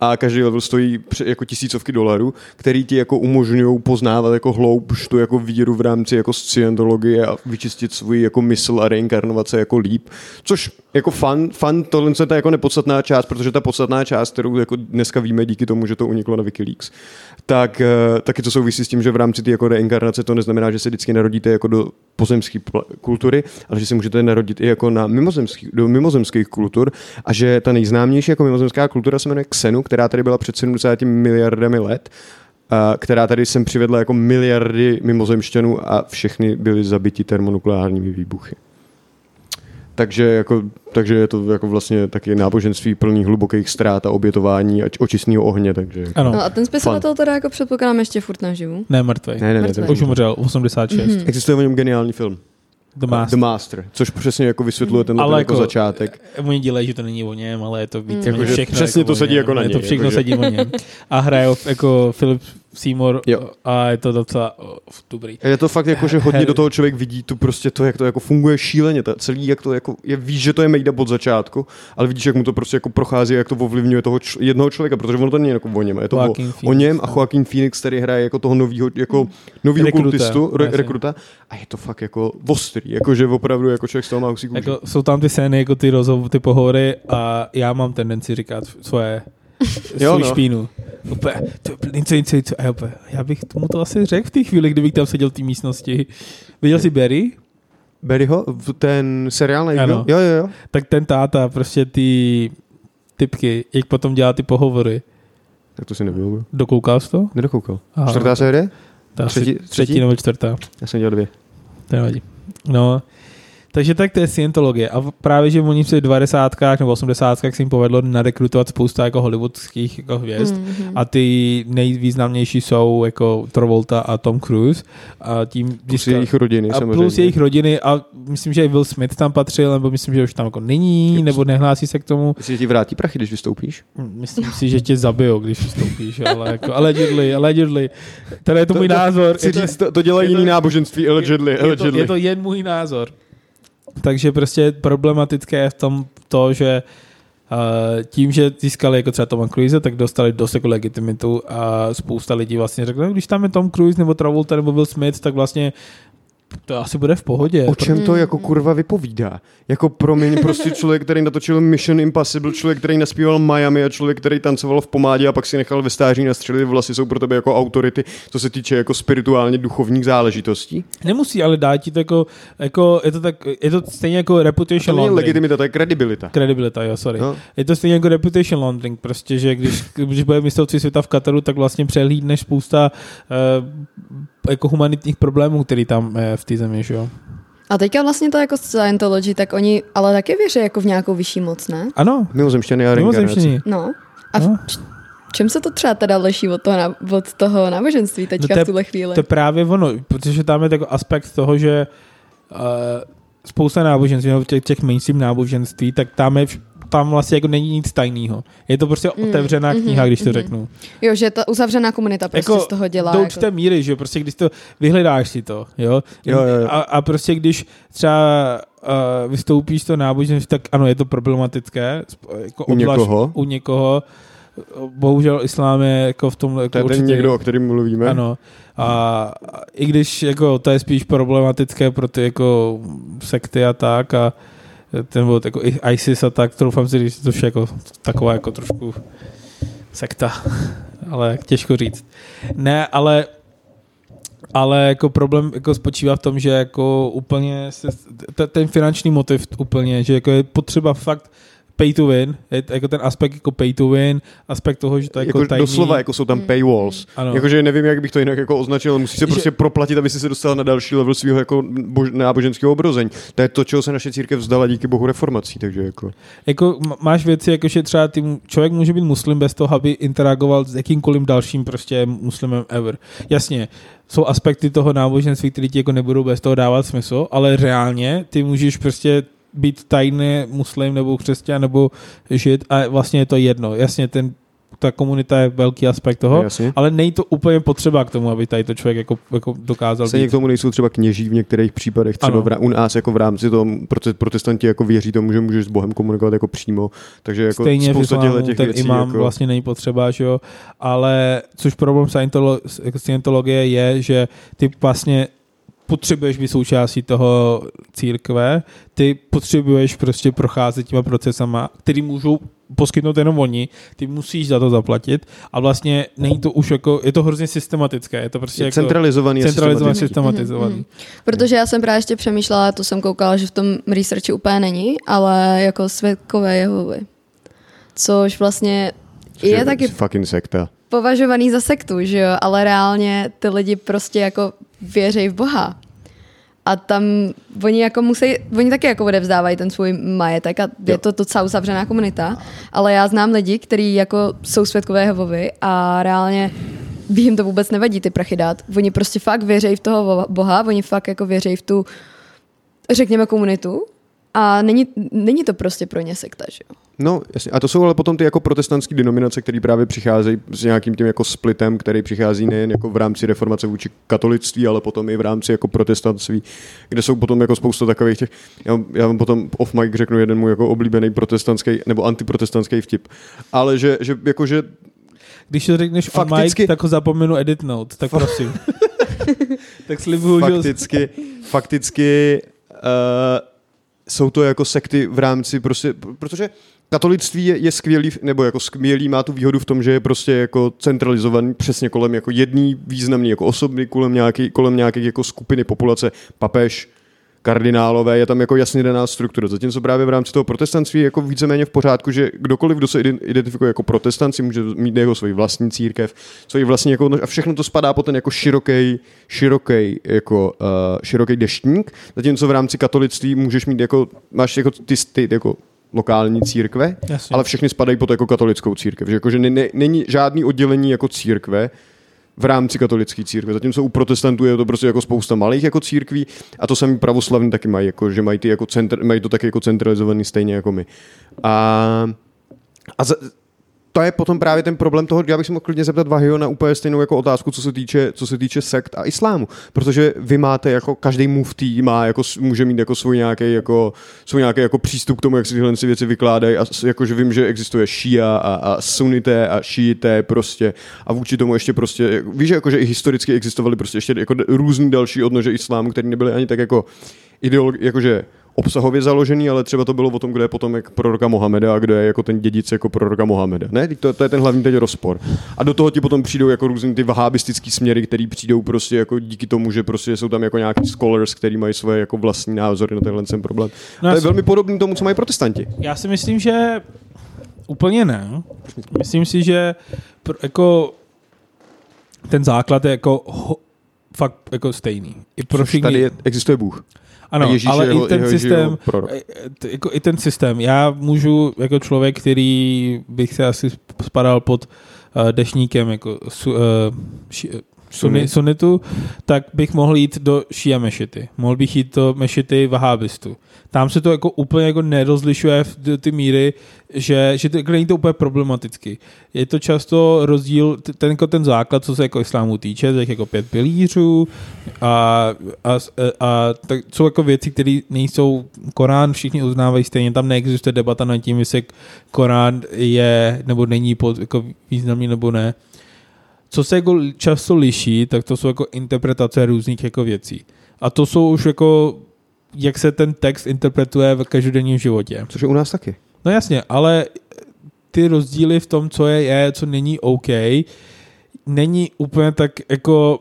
a každý level stojí jako tisícovky dolarů, který ti jako umožňují poznávat jako hloubš tu jako víru v rámci jako scientologie a vyčistit svůj jako mysl a reinkarnovat se jako líp, což jako fan, fan tohle je ta jako nepodstatná část, protože ta podstatná část, kterou jako dneska víme díky tomu, že to uniklo na Wikileaks, tak uh, taky to souvisí s tím, že v rámci té jako reinkarnace to neznamená, že se vždycky narodíte jako do pozemské kultury, ale že se můžete narodit i jako na mimozemský, do mimozemských kultur a že ta nejznámější jako mimozemská kultura se jmenuje Xenu, která tady byla před 70 miliardami let, a která tady sem přivedla jako miliardy mimozemšťanů a všechny byly zabiti termonukleárními výbuchy. Takže, jako, takže je to jako vlastně taky náboženství plný hlubokých ztrát a obětování a očistného ohně. Takže ano. No a ten spisovatel teda jako předpokládám ještě furt naživu. Ne, mrtvý. Ne, ne, ne. ne Už umřel, 86. Mm-hmm. Existuje o něm geniální film. The Master. The Master, což přesně jako vysvětluje ten, ale jako, jako začátek. Oni dělají, že to není o něm, ale je to víc mm. jako, všechno. Přesně jako to sedí jako na něj. Je to všechno jako, sedí o něm. A hraje jako Philip Seymour jo. a je to docela oh, dobrý. Je to fakt jako, že hodně do toho člověk vidí tu prostě to, jak to jako funguje šíleně, to celý, jak to jako, je, víš, že to je mejda od začátku, ale vidíš, jak mu to prostě jako prochází, jak to ovlivňuje toho č- jednoho člověka, protože ono to není jako o něm, je to o, Phoenix, o, něm a no. Joaquin Phoenix, který hraje jako toho novýho, jako novýho rekruta, kultistu, re, rekruta a je to fakt jako ostrý, jako že opravdu jako člověk z toho má jako, Jsou tam ty scény, jako ty rozhovory, ty pohovory a já mám tendenci říkat svoje jo, no. špínu. Úplně, to je něco, něco, něco. A já, úplně, já bych tomu to asi řekl v té chvíli, kdybych tam seděl v té místnosti. Viděl jsi Barry? Barryho? Ten seriál na. Jo, jo, jo. Tak ten táta, prostě ty typky, jak potom dělá ty pohovory. Tak to si nebyl. Dokoukal jsi to? Nedokoukal. Aha. Čtvrtá série? Ta třetí, třetí, třetí nebo čtvrtá. Já jsem dělal dvě. To nevadí. No, Takže tak to je Scientologie. A právě, že oni v těch 90. nebo 80. se jim povedlo narekrutovat spousta jako hollywoodských jako hvězd mm-hmm. a ty nejvýznamnější jsou jako Travolta a Tom Cruise. A tím plus jejich rodiny a samozřejmě. plus jejich rodiny a myslím, že i Will Smith tam patřil, nebo myslím, že už tam jako není, nebo nehlásí se k tomu. Myslíš, že ti vrátí prachy, když vystoupíš? Myslím si, že tě zabijou, když vystoupíš, ale jako allegedly, allegedly. Teda je to, to můj názor. Chci říct, to, to dělají jiný náboženství, allegedly, je, allegedly. Je to, je to jen můj názor. Takže prostě problematické je v tom to, že Uh, tím, že získali jako třeba Toma Cruise, tak dostali dost jako legitimitu a spousta lidí vlastně řekla, no, když tam je Tom Cruise nebo Travolta nebo Will Smith, tak vlastně to asi bude v pohodě. O čem to jako kurva vypovídá? Jako promiň, prostě člověk, který natočil Mission Impossible, člověk, který naspíval Miami a člověk, který tancoval v pomádě a pak si nechal ve stáří nastřelit vlasy, jsou pro tebe jako autority, co se týče jako spirituálně duchovních záležitostí? Nemusí, ale dá ti to jako, jako je to tak, je to stejně jako reputation To není legitimita, to je kredibilita. Kredibilita, jo, sorry. No. Je to stejně jako reputation laundering, prostě, že když, když bude mistrovství světa v Kataru, tak vlastně přehlídneš spousta uh, jako humanitních problémů, který tam je v té zemi, že jo. A teďka vlastně to jako Scientology, tak oni ale taky věří jako v nějakou vyšší moc, ne? Ano, Mimozemštěný a mimozemštění. No. A v No. čem se to třeba teda liší od toho, od toho náboženství teďka to je- v tuhle chvíli? To je právě ono, protože tam je jako aspekt toho, že uh, spousta náboženství, nebo těch, těch mainstream náboženství, tak tam je tam vlastně jako není nic tajného. Je to prostě Mm, otevřená mhm, kniha, když to mhm. řeknu. Jo, že ta uzavřená komunita prostě Jako z toho dělá. do jako... určité míry, že jo, prostě když to vyhledáš si to, jo. Jo, jo, jo. A, a prostě když třeba uh, vystoupíš to náboženství, tak ano, je to problematické. Jako U obzvlášť někoho. U někoho. Bohužel islám je jako v tom jako To je ten určitě- někdo, o kterém mluvíme. Ano. A a i když jako to je spíš problematické pro ty jako sekty a tak a ten byl jako ISIS a tak, troufám si říct, to je jako taková jako trošku sekta, ale těžko říct. Ne, ale ale jako problém jako spočívá v tom, že jako úplně se, ten finanční motiv úplně, že jako je potřeba fakt pay to win, je to jako ten aspekt jako pay to win, aspekt toho, že to je jako, jako tajný. doslova, jako jsou tam paywalls. Ano. Jakože nevím, jak bych to jinak jako označil, ale musí se Že- prostě proplatit, aby si se dostal na další level svého jako bož, náboženského obrození. To je to, čeho se naše církev vzdala díky bohu reformací, takže jako. Jako máš věci, jako že třeba ty, mu- člověk může být muslim bez toho, aby interagoval s jakýmkoliv dalším prostě muslimem ever. Jasně, jsou aspekty toho náboženství, které ti jako nebudou bez toho dávat smysl, ale reálně ty můžeš prostě být tajný muslim nebo křesťan nebo žid a vlastně je to jedno. Jasně, ten, ta komunita je velký aspekt toho, Jasně. ale není to úplně potřeba k tomu, aby tady to člověk jako, jako dokázal Stejně k tomu nejsou třeba kněží v některých případech, třeba Ano. v, u nás jako v rámci toho prote- protestanti jako věří tomu, že můžeš s Bohem komunikovat jako přímo, takže jako Stejně v spousta islámu těch ten věcí imám jako, vlastně není potřeba, že jo, ale což problém Scientolo- Scientologie je, že ty vlastně potřebuješ být součástí toho církve, ty potřebuješ prostě procházet těma procesama, který můžou poskytnout jenom oni, ty musíš za to zaplatit a vlastně není to už jako, je to hrozně systematické, je to prostě je jako centralizovaný, a centralizovaný, systematický. systematizovaný. Mhm, Protože já jsem právě ještě přemýšlela, to jsem koukala, že v tom researchi úplně není, ale jako světkové Jehovy. Což vlastně je Že- taky Fucking sekta. považovaný za sektu, že jo, ale reálně ty lidi prostě jako věří v Boha. A tam oni jako musí, oni taky jako odevzdávají ten svůj majetek a je Jo. to docela uzavřená komunita, ale já znám lidi, kteří jako jsou světkové Jehovy a reálně by jim to vůbec nevadí ty prachy dát. Oni prostě fakt věří v toho Boha, oni fakt jako věří v tu, řekněme, komunitu a není, není to prostě pro ně sekta, že jo. No, jasně. A to jsou ale potom ty jako protestantské denominace, které právě přicházejí s nějakým tím jako splitem, který přichází nejen jako v rámci reformace vůči katolictví, ale potom i v rámci jako protestantství, kde jsou potom jako spousta takových těch, já, já vám potom off mic řeknu jeden můj jako oblíbený protestantský nebo antiprotestantský vtip, ale že, že jakože Když to řekneš on Fakticky- mic, tak ho zapomenu editnout, tak prosím. tak slibuju, že... fakticky, fakticky uh, jsou to jako sekty v rámci prostě, protože katolictví je, je skvělý, nebo jako skvělý, má tu výhodu v tom, že je prostě jako centralizovaný přesně kolem jako jedný významný jako osoby, kolem nějaký, kolem nějakých jako skupiny populace, papež, kardinálové, je tam jako jasně daná struktura. Zatímco právě v rámci toho protestantství je jako víceméně v pořádku, že kdokoliv, kdo se identifikuje jako protestant, si může mít jako svoji vlastní církev, svoji vlastní jako, a všechno to spadá po ten jako široký, široký, jako, uh, široký deštník, zatímco v rámci katolictví můžeš mít jako, máš jako ty, ty jako lokální církve, Jasně. ale všechny spadají pod jako katolickou církev. Že jako, že ne, ne, není žádný oddělení jako církve, v rámci katolické církve. Zatímco u protestantů je to prostě jako spousta malých jako církví a to sami pravoslavní taky mají, jako, že mají, ty jako centr, mají to taky jako centralizovaný stejně jako my. A, a za, to je potom právě ten problém toho, já bych si mohl klidně zeptat Vahio na úplně stejnou jako otázku, co se týče, co se týče sekt a islámu. Protože vy máte jako každý muftý má jako, může mít jako svůj nějaký jako, svůj nějaký jako přístup k tomu, jak se tyhle věci vykládají a jakože vím, že existuje šia a, a sunité a šíité prostě a vůči tomu ještě prostě, víš, jako, že i historicky existovaly prostě ještě jako různý další odnože islámu, které nebyly ani tak jako ideolog, jakože obsahově založený, ale třeba to bylo o tom, kdo je potom jak proroka Mohameda a kdo je jako ten dědic jako proroka Mohameda. Ne, to, to je ten hlavní teď rozpor. A do toho ti potom přijdou jako různý ty vahábistický směry, které přijdou prostě jako díky tomu, že prostě jsou tam jako nějaký scholars, který mají svoje jako vlastní názory na tenhle ten problém. No to je velmi podobný tomu, co mají protestanti. Já si myslím, že úplně ne. Myslím si, že jako ten základ je jako ho, fakt jako stejný. I pro všechny... Tady je, existuje Bůh. Ano, ale jeho, i ten jeho, systém, jeho jako i ten systém. Já můžu jako člověk, který bych se asi spadal pod uh, dešníkem jako su, uh, ši, sunni, sunnitu, tak bych mohl jít do šia mešity. Mohl bych jít do mešity vahábistů. Tam se to jako úplně jako nerozlišuje v ty míry, že, že to, není to úplně problematický. Je to často rozdíl, ten, jako ten základ, co se jako islámu týče, tak jako pět pilířů a, a, a tak jsou jako věci, které nejsou Korán, všichni uznávají stejně, tam neexistuje debata nad tím, jestli Korán je nebo není pod, jako významný nebo ne. Co se jako často liší, tak to jsou jako interpretace různých jako věcí. A to jsou už jako jak se ten text interpretuje v každodenním životě. Což je u nás taky. No jasně, ale ty rozdíly v tom, co je, je, co není OK, není úplně tak jako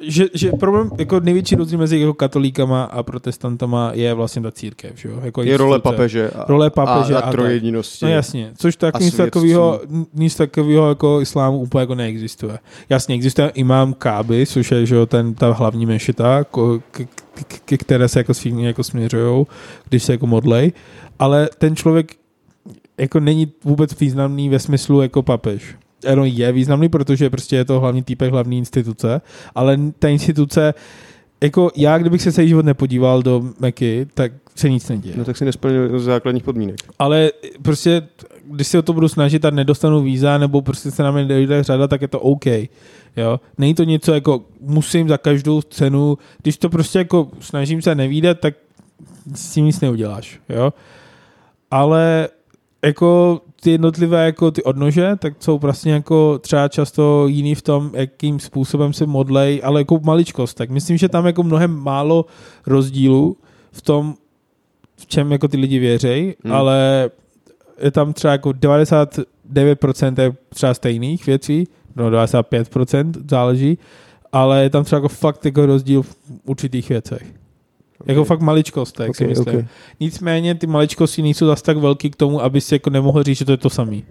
že, že problém, jako největší rozdíl mezi jako katolíkama a protestantama je vlastně ta církev, že jo? Jako je role papeže a, role papeže a, a, a trojedinosti. No jasně, což tak nic takového, nic takového jako islámu úplně jako neexistuje. Jasně, existuje imám Káby, což je, že jo, ten, ta hlavní mešita, k, k, k, které se jako všichni jako směřují, když se jako modlej, ale ten člověk jako není vůbec významný ve smyslu jako papež ano, je významný, protože prostě je to hlavní týpek hlavní instituce, ale ta instituce, jako já, kdybych se celý život nepodíval do Meky, tak se nic neděje. No tak si nesplnil základních podmínek. Ale prostě, když se o to budu snažit a nedostanu víza, nebo prostě se na mě dojde řada, tak je to OK. Jo? Není to něco jako musím za každou cenu, když to prostě jako snažím se nevídat, tak s tím nic neuděláš. Jo? Ale jako ty jednotlivé jako ty odnože, tak jsou vlastně jako třeba často jiný v tom, jakým způsobem se modlej, ale jako maličkost. Tak myslím, že tam jako mnohem málo rozdílů v tom, v čem jako ty lidi věří, hmm. ale je tam třeba jako 99% je třeba stejných věcí, no 95% záleží, ale je tam třeba jako fakt jako rozdíl v určitých věcech. Jako fakt maličkost, tak okay, si myslím. Okay. Nicméně ty maličkosti nejsou zase tak velký k tomu, aby si jako nemohl říct, že to je to samý.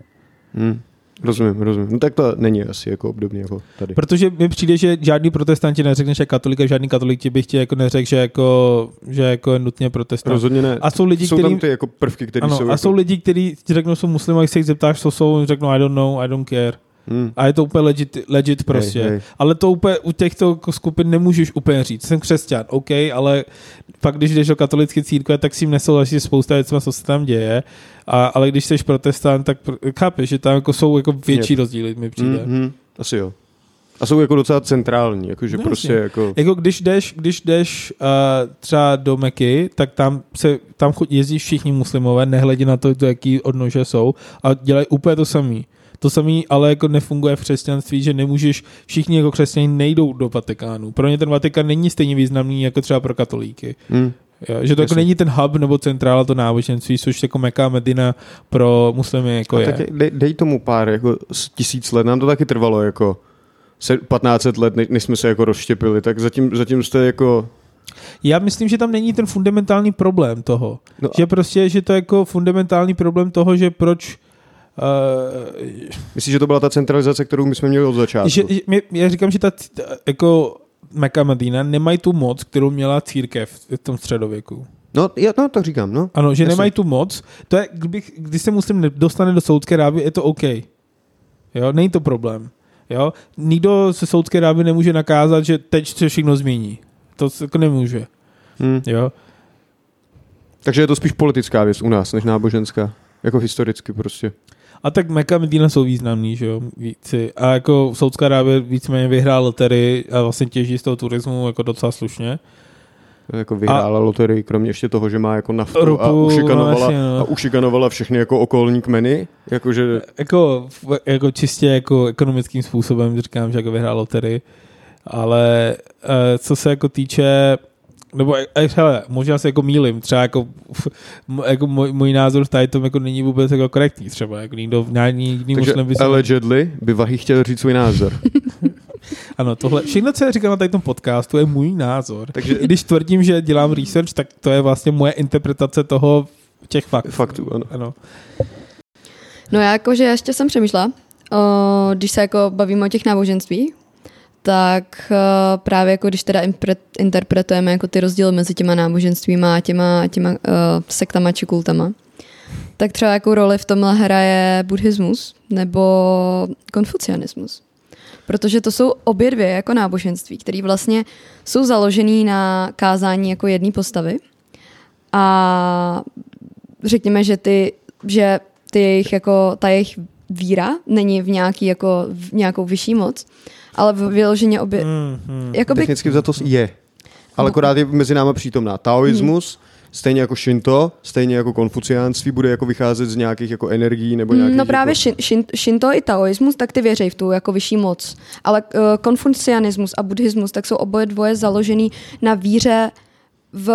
Hmm. Rozumím, rozumím. No tak to není asi jako obdobně jako tady. Protože mi přijde, že žádný protestanti neřekne, že katolik a žádný katolik ti by chtěl jako neřekl, že jako, že jako je nutně protestant. Rozhodně ne. A jsou lidi, jsou který, tam ty jako prvky, které jsou. A jako... jsou lidi, kteří ti řeknou, jsou muslimové, se jich zeptáš, co jsou, řeknou, I don't know, I don't care. Hmm. A je to úplně legit, legit prostě. Hej, hej. Ale to úplně u těchto skupin nemůžeš úplně říct. Jsem křesťan, OK, ale pak když jdeš do katolické církve, tak si jim nesouhlasí spousta věcí, co se tam děje. A, ale když jsi protestant, tak chápeš, že tam jako jsou jako větší Jep. rozdíly, mi přijde. Mm-hmm. Asi jo. A jsou jako docela centrální, jakože no, prostě jako... Jako když jdeš, když jdeš uh, třeba do Meky, tak tam se tam jezdí všichni muslimové, nehledě na to, jaký odnože jsou a dělají úplně to samý. To samé ale jako nefunguje v křesťanství, že nemůžeš, všichni jako křesťané nejdou do Vatikánu. Pro ně ten Vatikán není stejně významný jako třeba pro katolíky. Hmm. Jo, že to jako není ten hub nebo centrála to náboženství, což jako Meka Medina pro muslimy jako A je. Tak dej, dej tomu pár jako tisíc let, nám to taky trvalo jako 1500 let, než jsme se jako rozštěpili, tak zatím, zatím jste jako Já myslím, že tam není ten fundamentální problém toho. No a- že prostě, že to je jako fundamentální problém toho, že proč Uh, Myslíš, že to byla ta centralizace, kterou my jsme měli od začátku? že, mě- já říkám, že ta, c- jako Meka Medina nemají tu moc, kterou měla církev v tom středověku. No, já, no, to říkám, no. Ano, že Jasně. nemají tu moc. To je, kdybych, když se muslim ne- dostane do Saudské Arábie, je to OK. Jo, není to problém. Jo, nikdo se Saudské Arábie nemůže nakázat, že teď se všechno změní. To se jako nemůže. Hm. Jo. Takže je to spíš politická věc u nás, než náboženská. Jako historicky prostě. A tak Meka Medina jsou významný, že jo, víci. A jako Saudská Arábie víceméně vyhrál loterii a vlastně těží z toho turismu jako docela slušně. Jako vyhrála loterii, kromě ještě toho, že má jako naftu a Ropu, no, ušikanovala, jasně, no. a ušikanovala všechny jako okolní kmeny. Jakože, Jako, v- jako čistě jako ekonomickým způsobem říkám, že jako vyhrál loterii. Ale eh, co se jako týče nebo hele, možná se jako mýlim, třeba jako, jako můj, můj názor v tady tom jako není vůbec jako korektní třeba, jako někdo, nějaký jiný takže muslim by se... allegedly by Vahy chtěl říct svůj názor. Ano, tohle, všechno, co já říkám na tady tom podcastu, je můj názor. Takže- Takže... I když tvrdím, že dělám research, tak to je vlastně moje interpretace toho těch faktů. Faktů, ano. ano. No já jakože ještě jsem přemýšlela, o, když se jako bavíme o těch náboženství, tak o, právě jako když teda interpretujeme jako ty rozdíly mezi těma náboženstvíma a těma, těma o, sektama či kultama, tak třeba jakou roli v tomhle hraje buddhismus nebo konfucianismus. Protože to jsou obě dvě jako náboženství, které vlastně jsou založený na kázání jako jedné postavy. A řekněme, že ty, že ty jejich jako, ta jejich víra není v nějaký jako, v nějakou vyšší moc, ale v vyloženě obě, Mm, mm. jakoby, Technicky za to je. Ale akorát je mezi náma přítomná. Taoismus, stejně jako Shinto, stejně jako konfuciánství, bude jako vycházet z nějakých jako energií nebo nějakých... no právě jako... šin, šin, Shinto i taoismus, tak ty věří v tu jako vyšší moc. Ale uh, konfucianismus a buddhismus, tak jsou oboje dvoje založený na víře v,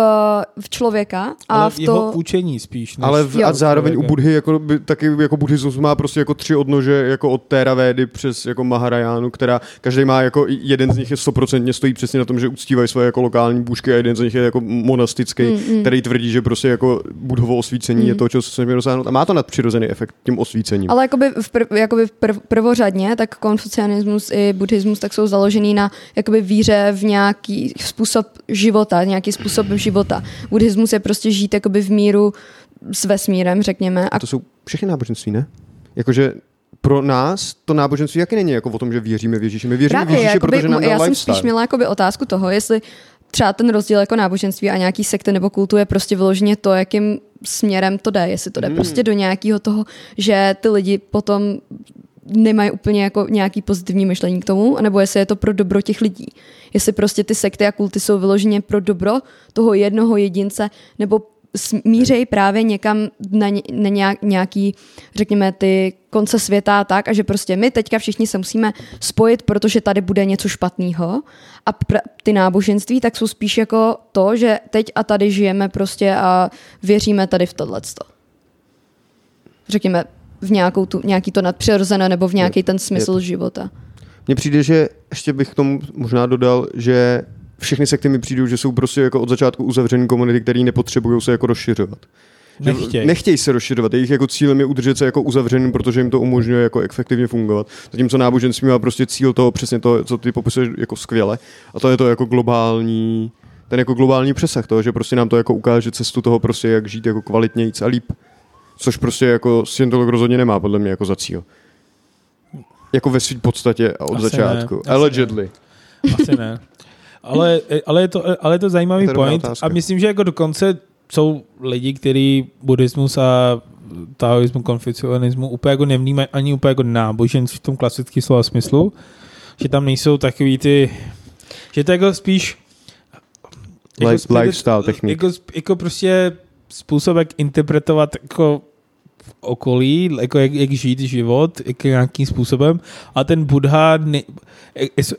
v člověka a Ale v jeho to... učení spíš. Než Ale v, Jo. a zároveň u. Budhy jako, by, taky jako buddhismus má prostě jako tři odnože jako od Téra Védy přes jako Maharajánu, která každý má jako jeden z nich je stoprocentně stojí přesně na tom, že uctívají svoje jako lokální bůžky a jeden z nich je jako monastický, mm, mm. který tvrdí, že prostě jako budhovo osvícení mm. je to, čeho se smíme dosáhnout a má to nadpřirozený efekt tím osvícením. Ale jakoby v, prv, jakoby v prv, prvořadně, tak konfucianismus i buddhismus tak jsou založený na jakoby víře v nějaký způsob života, nějaký způsob života. Buddhismus je prostě žít jakoby v míru s vesmírem, řekněme. A To jsou všechny náboženství, ne? Jakože pro nás to náboženství jaký není jako o tom, že věříme v Ježíše. My věříme v právě, Ježíše, jakoby, protože nám já jsem lifestyle. spíš měla jakoby otázku toho, jestli třeba ten rozdíl jako náboženství a nějaký sekty nebo kultu je prostě vyloženě to, jakým směrem to jde. Jestli to jde Hmm. prostě do nějakého toho, že ty lidi potom nemají úplně jako nějaký pozitivní myšlení k tomu, nebo jestli je to pro dobro těch lidí. Jestli prostě ty sekty a kulty jsou vyloženě pro dobro toho jednoho jedince, nebo smířejí právě někam na, ně, na nějak, nějaký, řekněme, ty konce světa a tak, a že prostě my teďka všichni se musíme spojit, protože tady bude něco špatného. A pr- ty náboženství tak jsou spíš jako to, že teď a tady žijeme prostě a věříme tady v tohleto. Řekněme, v nějakou tu, nějaký to nadpřirozené nebo v nějaký ten smysl života. Mně přijde, že ještě bych k tomu možná dodal, že všechny sekty mi přijdou, že jsou prostě jako od začátku uzavřený komunity, které nepotřebují se jako rozšiřovat. Nechtěj. Nechtějí se rozšiřovat. Jejich jako cílem je udržet se jako uzavřeným, protože jim to umožňuje jako efektivně fungovat. Zatímco náboženství má prostě cíl toho přesně to, co ty popisuješ jako skvěle. A to je to jako globální, ten jako globální přesah toho, že prostě nám to jako ukáže cestu toho prostě, jak žít jako kvalitnějíc a líp. Což prostě jako Scientolog rozhodně nemá podle mě jako za cíl. Jako ve své podstatě a od Asi začátku. ne, asi Allegedly. Asi ne. Ale, ale, je to, ale je to zajímavý To point otázka. a myslím, že jako dokonce jsou lidi, kteří buddhismus a taoismu, konfucianismu úplně jako nevnímají ani úplně jako náboženství v tom klasickém slova smyslu, že tam nejsou takový ty, že to je jako spíš Life- spíš- lifestyle technik. Jako, sp- jako prostě způsob, jak interpretovat jako okolí, jako jak, jak žít život, jak nějakým způsobem. A ten Buddha, ne,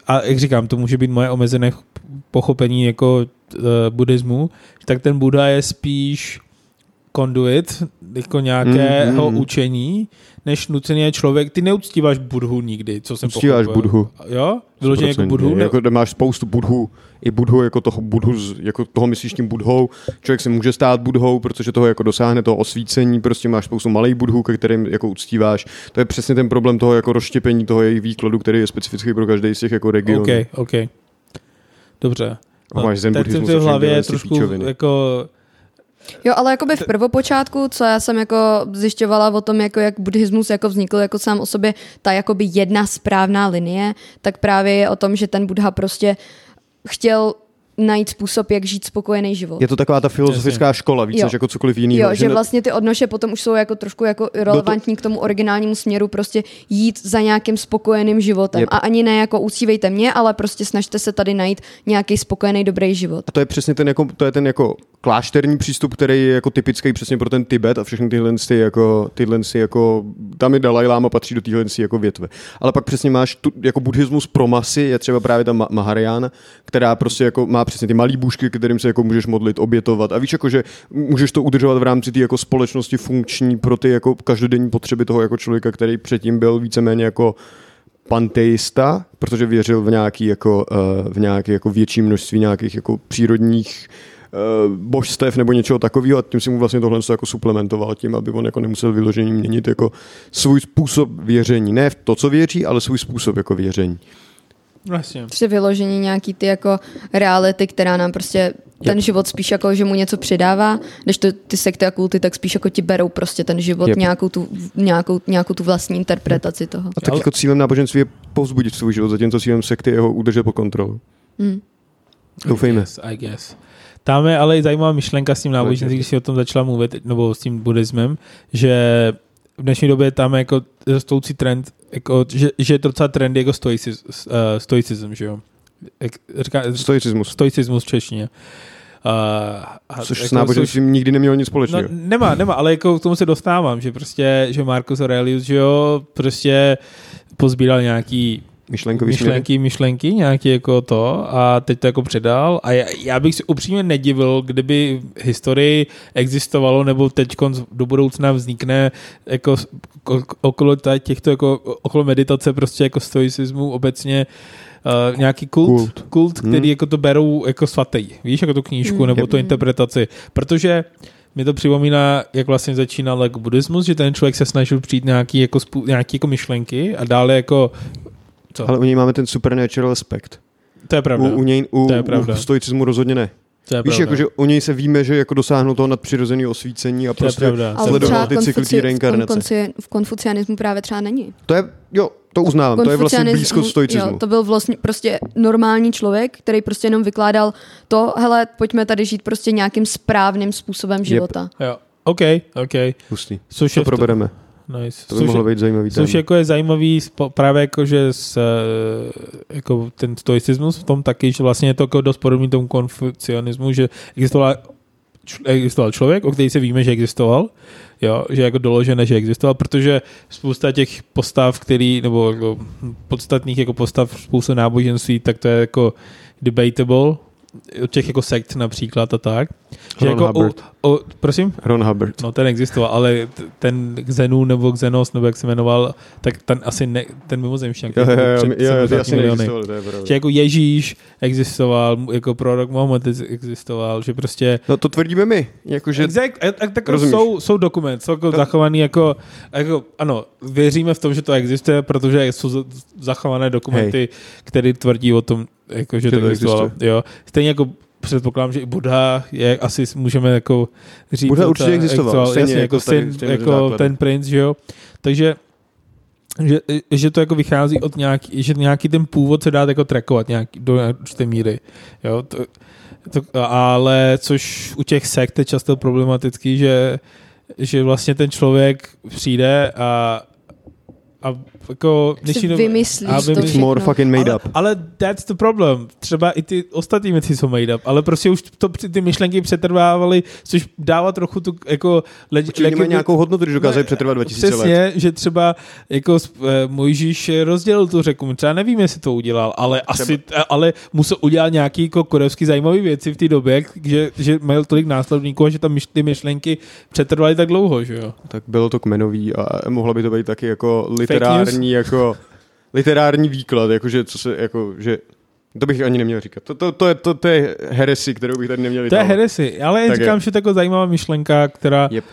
a jak říkám, to může být moje omezené ch- pochopení jako uh, buddhismu, tak ten Buddha je spíš conduit jako nějakého Mm, mm. učení, než nuceně člověk, ty neuctíváš budhu nikdy, co jsem Uctíváš pochopil. Budhu. Jo? Vyloženě jako 100%. budhu? Ne? Jako, máš spoustu budhu, i budhu, jako toho budhu, jako toho myslíš tím budhou. Člověk si může stát budhou, protože toho jako dosáhne toho osvícení, prostě máš spoustu malých budhů, ke kterým jako uctíváš. To je přesně ten problém toho jako rozštěpení toho jejich výkladu, který je specifický pro každý z těch jako regionů. OK, OK. Dobře. A máš zen tak jsem v hlavě trošku píčoviny. jako Jo, ale jakoby v prvopočátku, co já jsem jako zjišťovala o tom, jako jak buddhismus jako vznikl jako sám o sobě, ta jakoby jedna správná linie, tak právě je o tom, že ten Buddha prostě chtěl najít způsob, jak žít spokojený život. Je to taková ta filozofická škola, víc Jo. než jako cokoliv jiného. Jo, že vlastně ty odnoše potom už jsou jako trošku jako relevantní k tomu originálnímu směru, prostě jít za nějakým spokojeným životem. Yep. A ani ne jako uctívejte mě, ale prostě snažte se tady najít nějaký spokojený, dobrý život. A to je přesně ten jako, to je ten jako klášterní přístup, který je jako typický přesně pro ten Tibet a všechny tyhle, ty jako, tyhle ty jako, tam i Dalai Lama patří do téhle jako větve. Ale pak přesně máš tu, jako buddhismus pro masy, je třeba právě ta Ma- Mahariana, která prostě jako má přesně ty malý bůžky, kterým se jako můžeš modlit, obětovat. A víš, jako, že můžeš to udržovat v rámci té jako společnosti funkční pro ty jako každodenní potřeby toho jako člověka, který předtím byl víceméně jako panteista, protože věřil v nějaký jako, eh, v nějaké jako větší množství nějakých jako přírodních eh, božstev nebo něčeho takového a tím si mu vlastně tohle jako suplementoval tím, aby on jako nemusel vyložení měnit jako svůj způsob věření. Ne v to, co věří, ale svůj způsob jako věření. Vlastně. Prostě vyložení nějaký ty jako reality, která nám prostě ten Yep. život spíš jako, že mu něco přidává, když to ty sekty a kulty, tak spíš jako ti berou prostě ten život, Yep. nějakou, tu, nějakou, nějakou tu vlastní interpretaci toho. A tak Ale- jako cílem náboženství je povzbudit svůj život, zatímco cílem sekty je ho udržet pod kontrolou. Hmm. Doufejme. I guess, I guess. Tam je ale i zajímavá myšlenka s tím náboženstvím, když si o tom začala mluvit, nebo s tím buddhismem, že v dnešní době tam je jako rostoucí trend, jako, že, že je to docela trend jako uh, stoicism, že jo? Jak, říká, Stoicismus. stoicismus v češtině. Uh, a Což s jako, náboženstvím nikdy nemělo nic No, společného. nemá, nemá, ale jako k tomu se dostávám, že prostě, že Marcus Aurelius, že jo, prostě pozbíral nějaký Myšlenkový směry. myšlenky, myšlenky, nějaký jako to a teď to jako předal a já, já bych si upřímně nedivil, kdyby v historii existovalo nebo teď do budoucna vznikne jako okolo těchto jako okolo meditace prostě jako stoicismu obecně Uh, nějaký kult, kult, Kult. kult který Hmm. jako to berou jako svatý, víš, jako tu knížku Hmm. nebo Yep. tu interpretaci, protože mi to připomíná, jak vlastně začínal jako buddhismus, že ten člověk se snažil přijít nějaký jako, spů, nějaký jako myšlenky a dále jako co? Ale u něj máme ten supernatural aspekt. to je pravda. U, u něj, u, To je pravda. u stoicismu rozhodně ne. To je Víš, pravda. jako, že u něj se víme, že jako dosáhnou toho nadpřirozeného osvícení a To je prostě pravda. Ale sledoval ty cykly té konfuci- reinkarnace. v, konci, v konfucianismu právě třeba není. To je, jo, to uznávám, to je vlastně blízko stoicismu. Jo, to byl vlastně prostě normální člověk, který prostě jenom vykládal to, hele, pojďme tady žít prostě nějakým správným způsobem života. Jo. OK, OK. Hustý. Což To probereme. Nice. To by což, mohlo být zajímavý což téma. jako je zajímavý právě jako, že s, eh, jako ten stoicismus v tom taky, že vlastně je to jako dost podobný tomu konfucianismu, že existoval, č- existoval člověk, o který se víme, že existoval, jo, že jako doložené, že existoval, protože spousta těch postav, který, nebo jako podstatných jako postav spoustu náboženství, tak to je jako debatable, od těch jako sekt například a tak. Že Ron jako Hubbard. O, o, prosím? Ron Hubbard. No ten existoval, ale ten Xenu nebo Xenos, nebo jak se jmenoval, tak ten asi ne, ten mimozemšťan. Jo, jo, jo, jo, jo, ty 70 asi miliony. to je pravda. Že jako Ježíš existoval, jako prorok Mohamed existoval, že prostě No to tvrdíme my, jakože Exact, a, a, tak Rozumíš. jsou, jsou dokument, jsou jako To- zachovaný jako, jako, ano, věříme v tom, že to existuje, protože jsou za- zachované dokumenty, které tvrdí o tom, jako, že, Že to existuje. Jo. Stejně jako předpokládám, že i Buddha je, asi můžeme jako říct. Buddha určitě ta- existoval, stejně jasně, jako jako, tady syn, s těmi jako základy. ten princ, že jo. Takže že, že to jako vychází od nějaký, že nějaký ten původ se dá jako trackovat nějaký, do určité míry. Jo, to, to, ale což u těch sekt je často problematický, že, že vlastně ten člověk přijde a a jako Si dnešní době- vymyslíš a to vymyslíš- všechno. More fucking made ale, up. ale that's the problem. Třeba i ty ostatní věci jsou made up, ale prostě už to, ty myšlenky přetrvávaly, což dává trochu tu jako... Le, Určitě mají nějakou hodnotu, když dokázají přetrvat 2000 Přesně, let. že třeba jako uh, Mojžíš rozdělil tu řeku, my třeba nevím, jestli to udělal, ale asi, eh, ale musel udělat nějaký jako korevský zajímavý věci v té době, že, že měl tolik následníků a že tam myš- ty myšlenky přetrvaly tak dlouho, že jo. Tak bylo to kmenový a mohlo by to být taky jako literární, jako literární výklad, jakože co se, jako, že to bych ani neměl říkat. To, to, to, je, to, to je heresy, kterou bych tady neměl To je heresy, ale Tak říkám, je. že to je jako zajímavá myšlenka, která Yep. uh,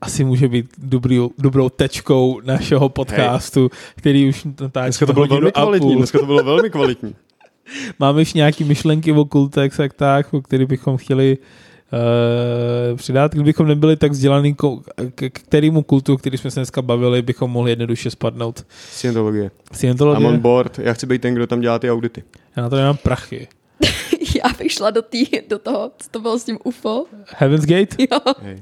asi může být dobrý, dobrou tečkou našeho podcastu, který už natáčíme Dneska to bylo velmi kvalitní, dneska to bylo velmi kvalitní. Máme už nějaký myšlenky o kultech, tak tak, o který bychom chtěli uh, přidat. Kdybychom nebyli tak vzdělaný, k, k kterému kultu, který jsme se dneska bavili, bychom mohli jednoduše spadnout. Scientologie. I'm on Scientologie? board. Já chci být ten, kdo tam dělá ty audity. Já na to nemám prachy. Já bych šla do, tý, do toho, co to bylo s tím UFO. Heaven's Gate? Jo. Hej.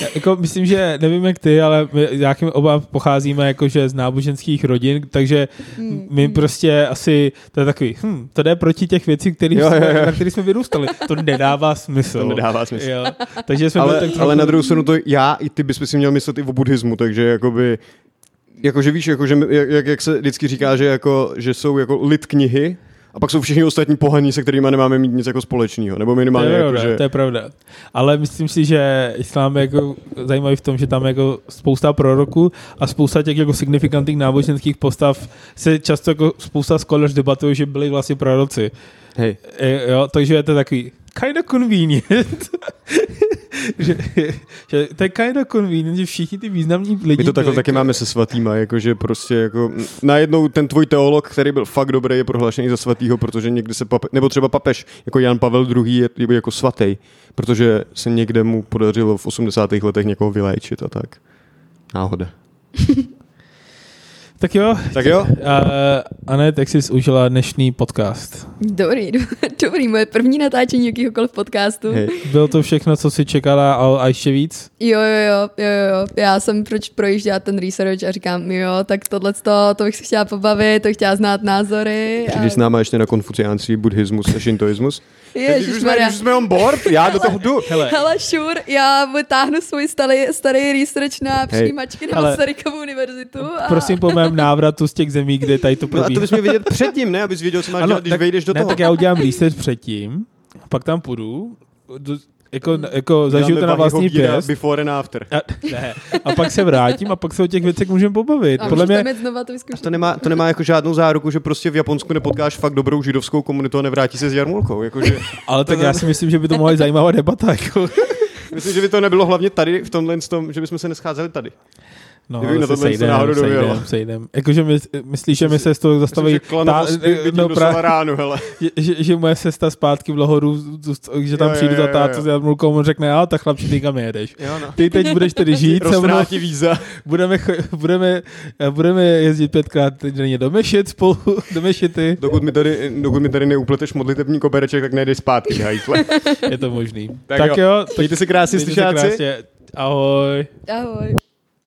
Já, jako myslím, že nevím jak ty, ale my nějakým oba pocházíme jakože z náboženských rodin, takže Hmm. my prostě asi, to je takový, hm, to jde proti těch věcí, který Jo, jsme, jo, jo. na kterých jsme vyrůstali. To nedává smysl. To nedává smysl. Jo. Takže jsme Ale, tak trochu... ale na druhou stranu to já i ty bys si měl myslet i o buddhismu, takže jakoby jakože víš, jakože, jak, jak, se vždycky říká, že, jako, že jsou jako lid knihy, a pak jsou všichni ostatní pohaní, se kterými nemáme mít nic jako společného. Nebo To minimálně je, jako, pravda, že... to je pravda. Ale myslím si, že islám je jako zajímavý v tom, že tam je jako spousta proroků a spousta těch jako signifikantních náboženských postav se často jako spousta scholars debatuje, že byli vlastně proroci. Hej, E, jo, takže je to takový kind of convenient. že, že, to je kind of convenient, že všichni ty významní lidi... my to takhle taky máme se svatýma, jakože prostě jako najednou ten tvůj teolog, který byl fakt dobrý, je prohlášený za svatýho, protože někdy se pape, nebo třeba papež, jako Jan Pavel II. je, je jako svatý, protože se někde mu podařilo v 80. letech někoho vyléčit a tak. Náhoda. Tak jo, Tak jo, a, a ne, tak jsi užila dnešní podcast. Dobrý, dobrý, moje první natáčení jakýhokoliv podcastu. hej. Bylo to všechno, co si čekala a, a ještě víc? Jo, jo, jo, jo, jo. Já jsem proč projížděla ten research a říkám, jo, tak tohle to bych si chtěla pobavit, to chtěla znát názory. Přijdeš s náma ještě na konfuciánství, buddhismus a šintoismus. Když už, jsme, jsme on board, já do toho jdu. Hele, Hele, sure, já vytáhnu svůj starý, starý research na přijímačky na Hele. Masarykovu univerzitu. A... prosím po mém návratu z těch zemí, kde tady to No a probíhá. to bys měl vědět předtím, ne? Abys věděl, co máš dělat, když tak, vejdeš do ne, toho. tak já udělám research předtím, pak tam půjdu, do, jako, jako zažiju to na vlastní pěst. Before and after. A, ne, a pak se vrátím a pak se o těch věcech můžeme pobavit. a Podle mě, znova to vyzkoušet. To nemá, to nemá jako žádnou záruku, že prostě v Japonsku nepotkáš fakt dobrou židovskou komunitu a nevrátí se s jarmulkou. Jakože, ale tak já si myslím, že by to mohla být zajímavá debata. Jako. myslím, že by to nebylo hlavně tady, v tomhle tom, že bychom se nescházeli tady. No, Kdyby na se tohle sejdem, náhodou sejdem, dověděla. sejdem. Jakože my, myslíš, že mi se z toho zastaví... Myslím, že klanovost by, by no, pra, ránu, hele. že, že, že, moje cesta zpátky v Lohoru, že tam Jo, přijdu jo, za tátu s jarmulkou, on řekne, a tak chlapče, ty kam jedeš. Jo, no. Ty teď budeš tedy žít, se mnou, víza. budeme, budeme, budeme jezdit pětkrát denně do Mešit spolu, do Mešity. Dokud mi tady, dokud mi tady neupleteš modlitební kobereček, tak nejdeš zpátky, hajtle. Je to možný. Tak tak jo, jo, tak Mějte se krásně, slyšáci. Ahoj. Ahoj.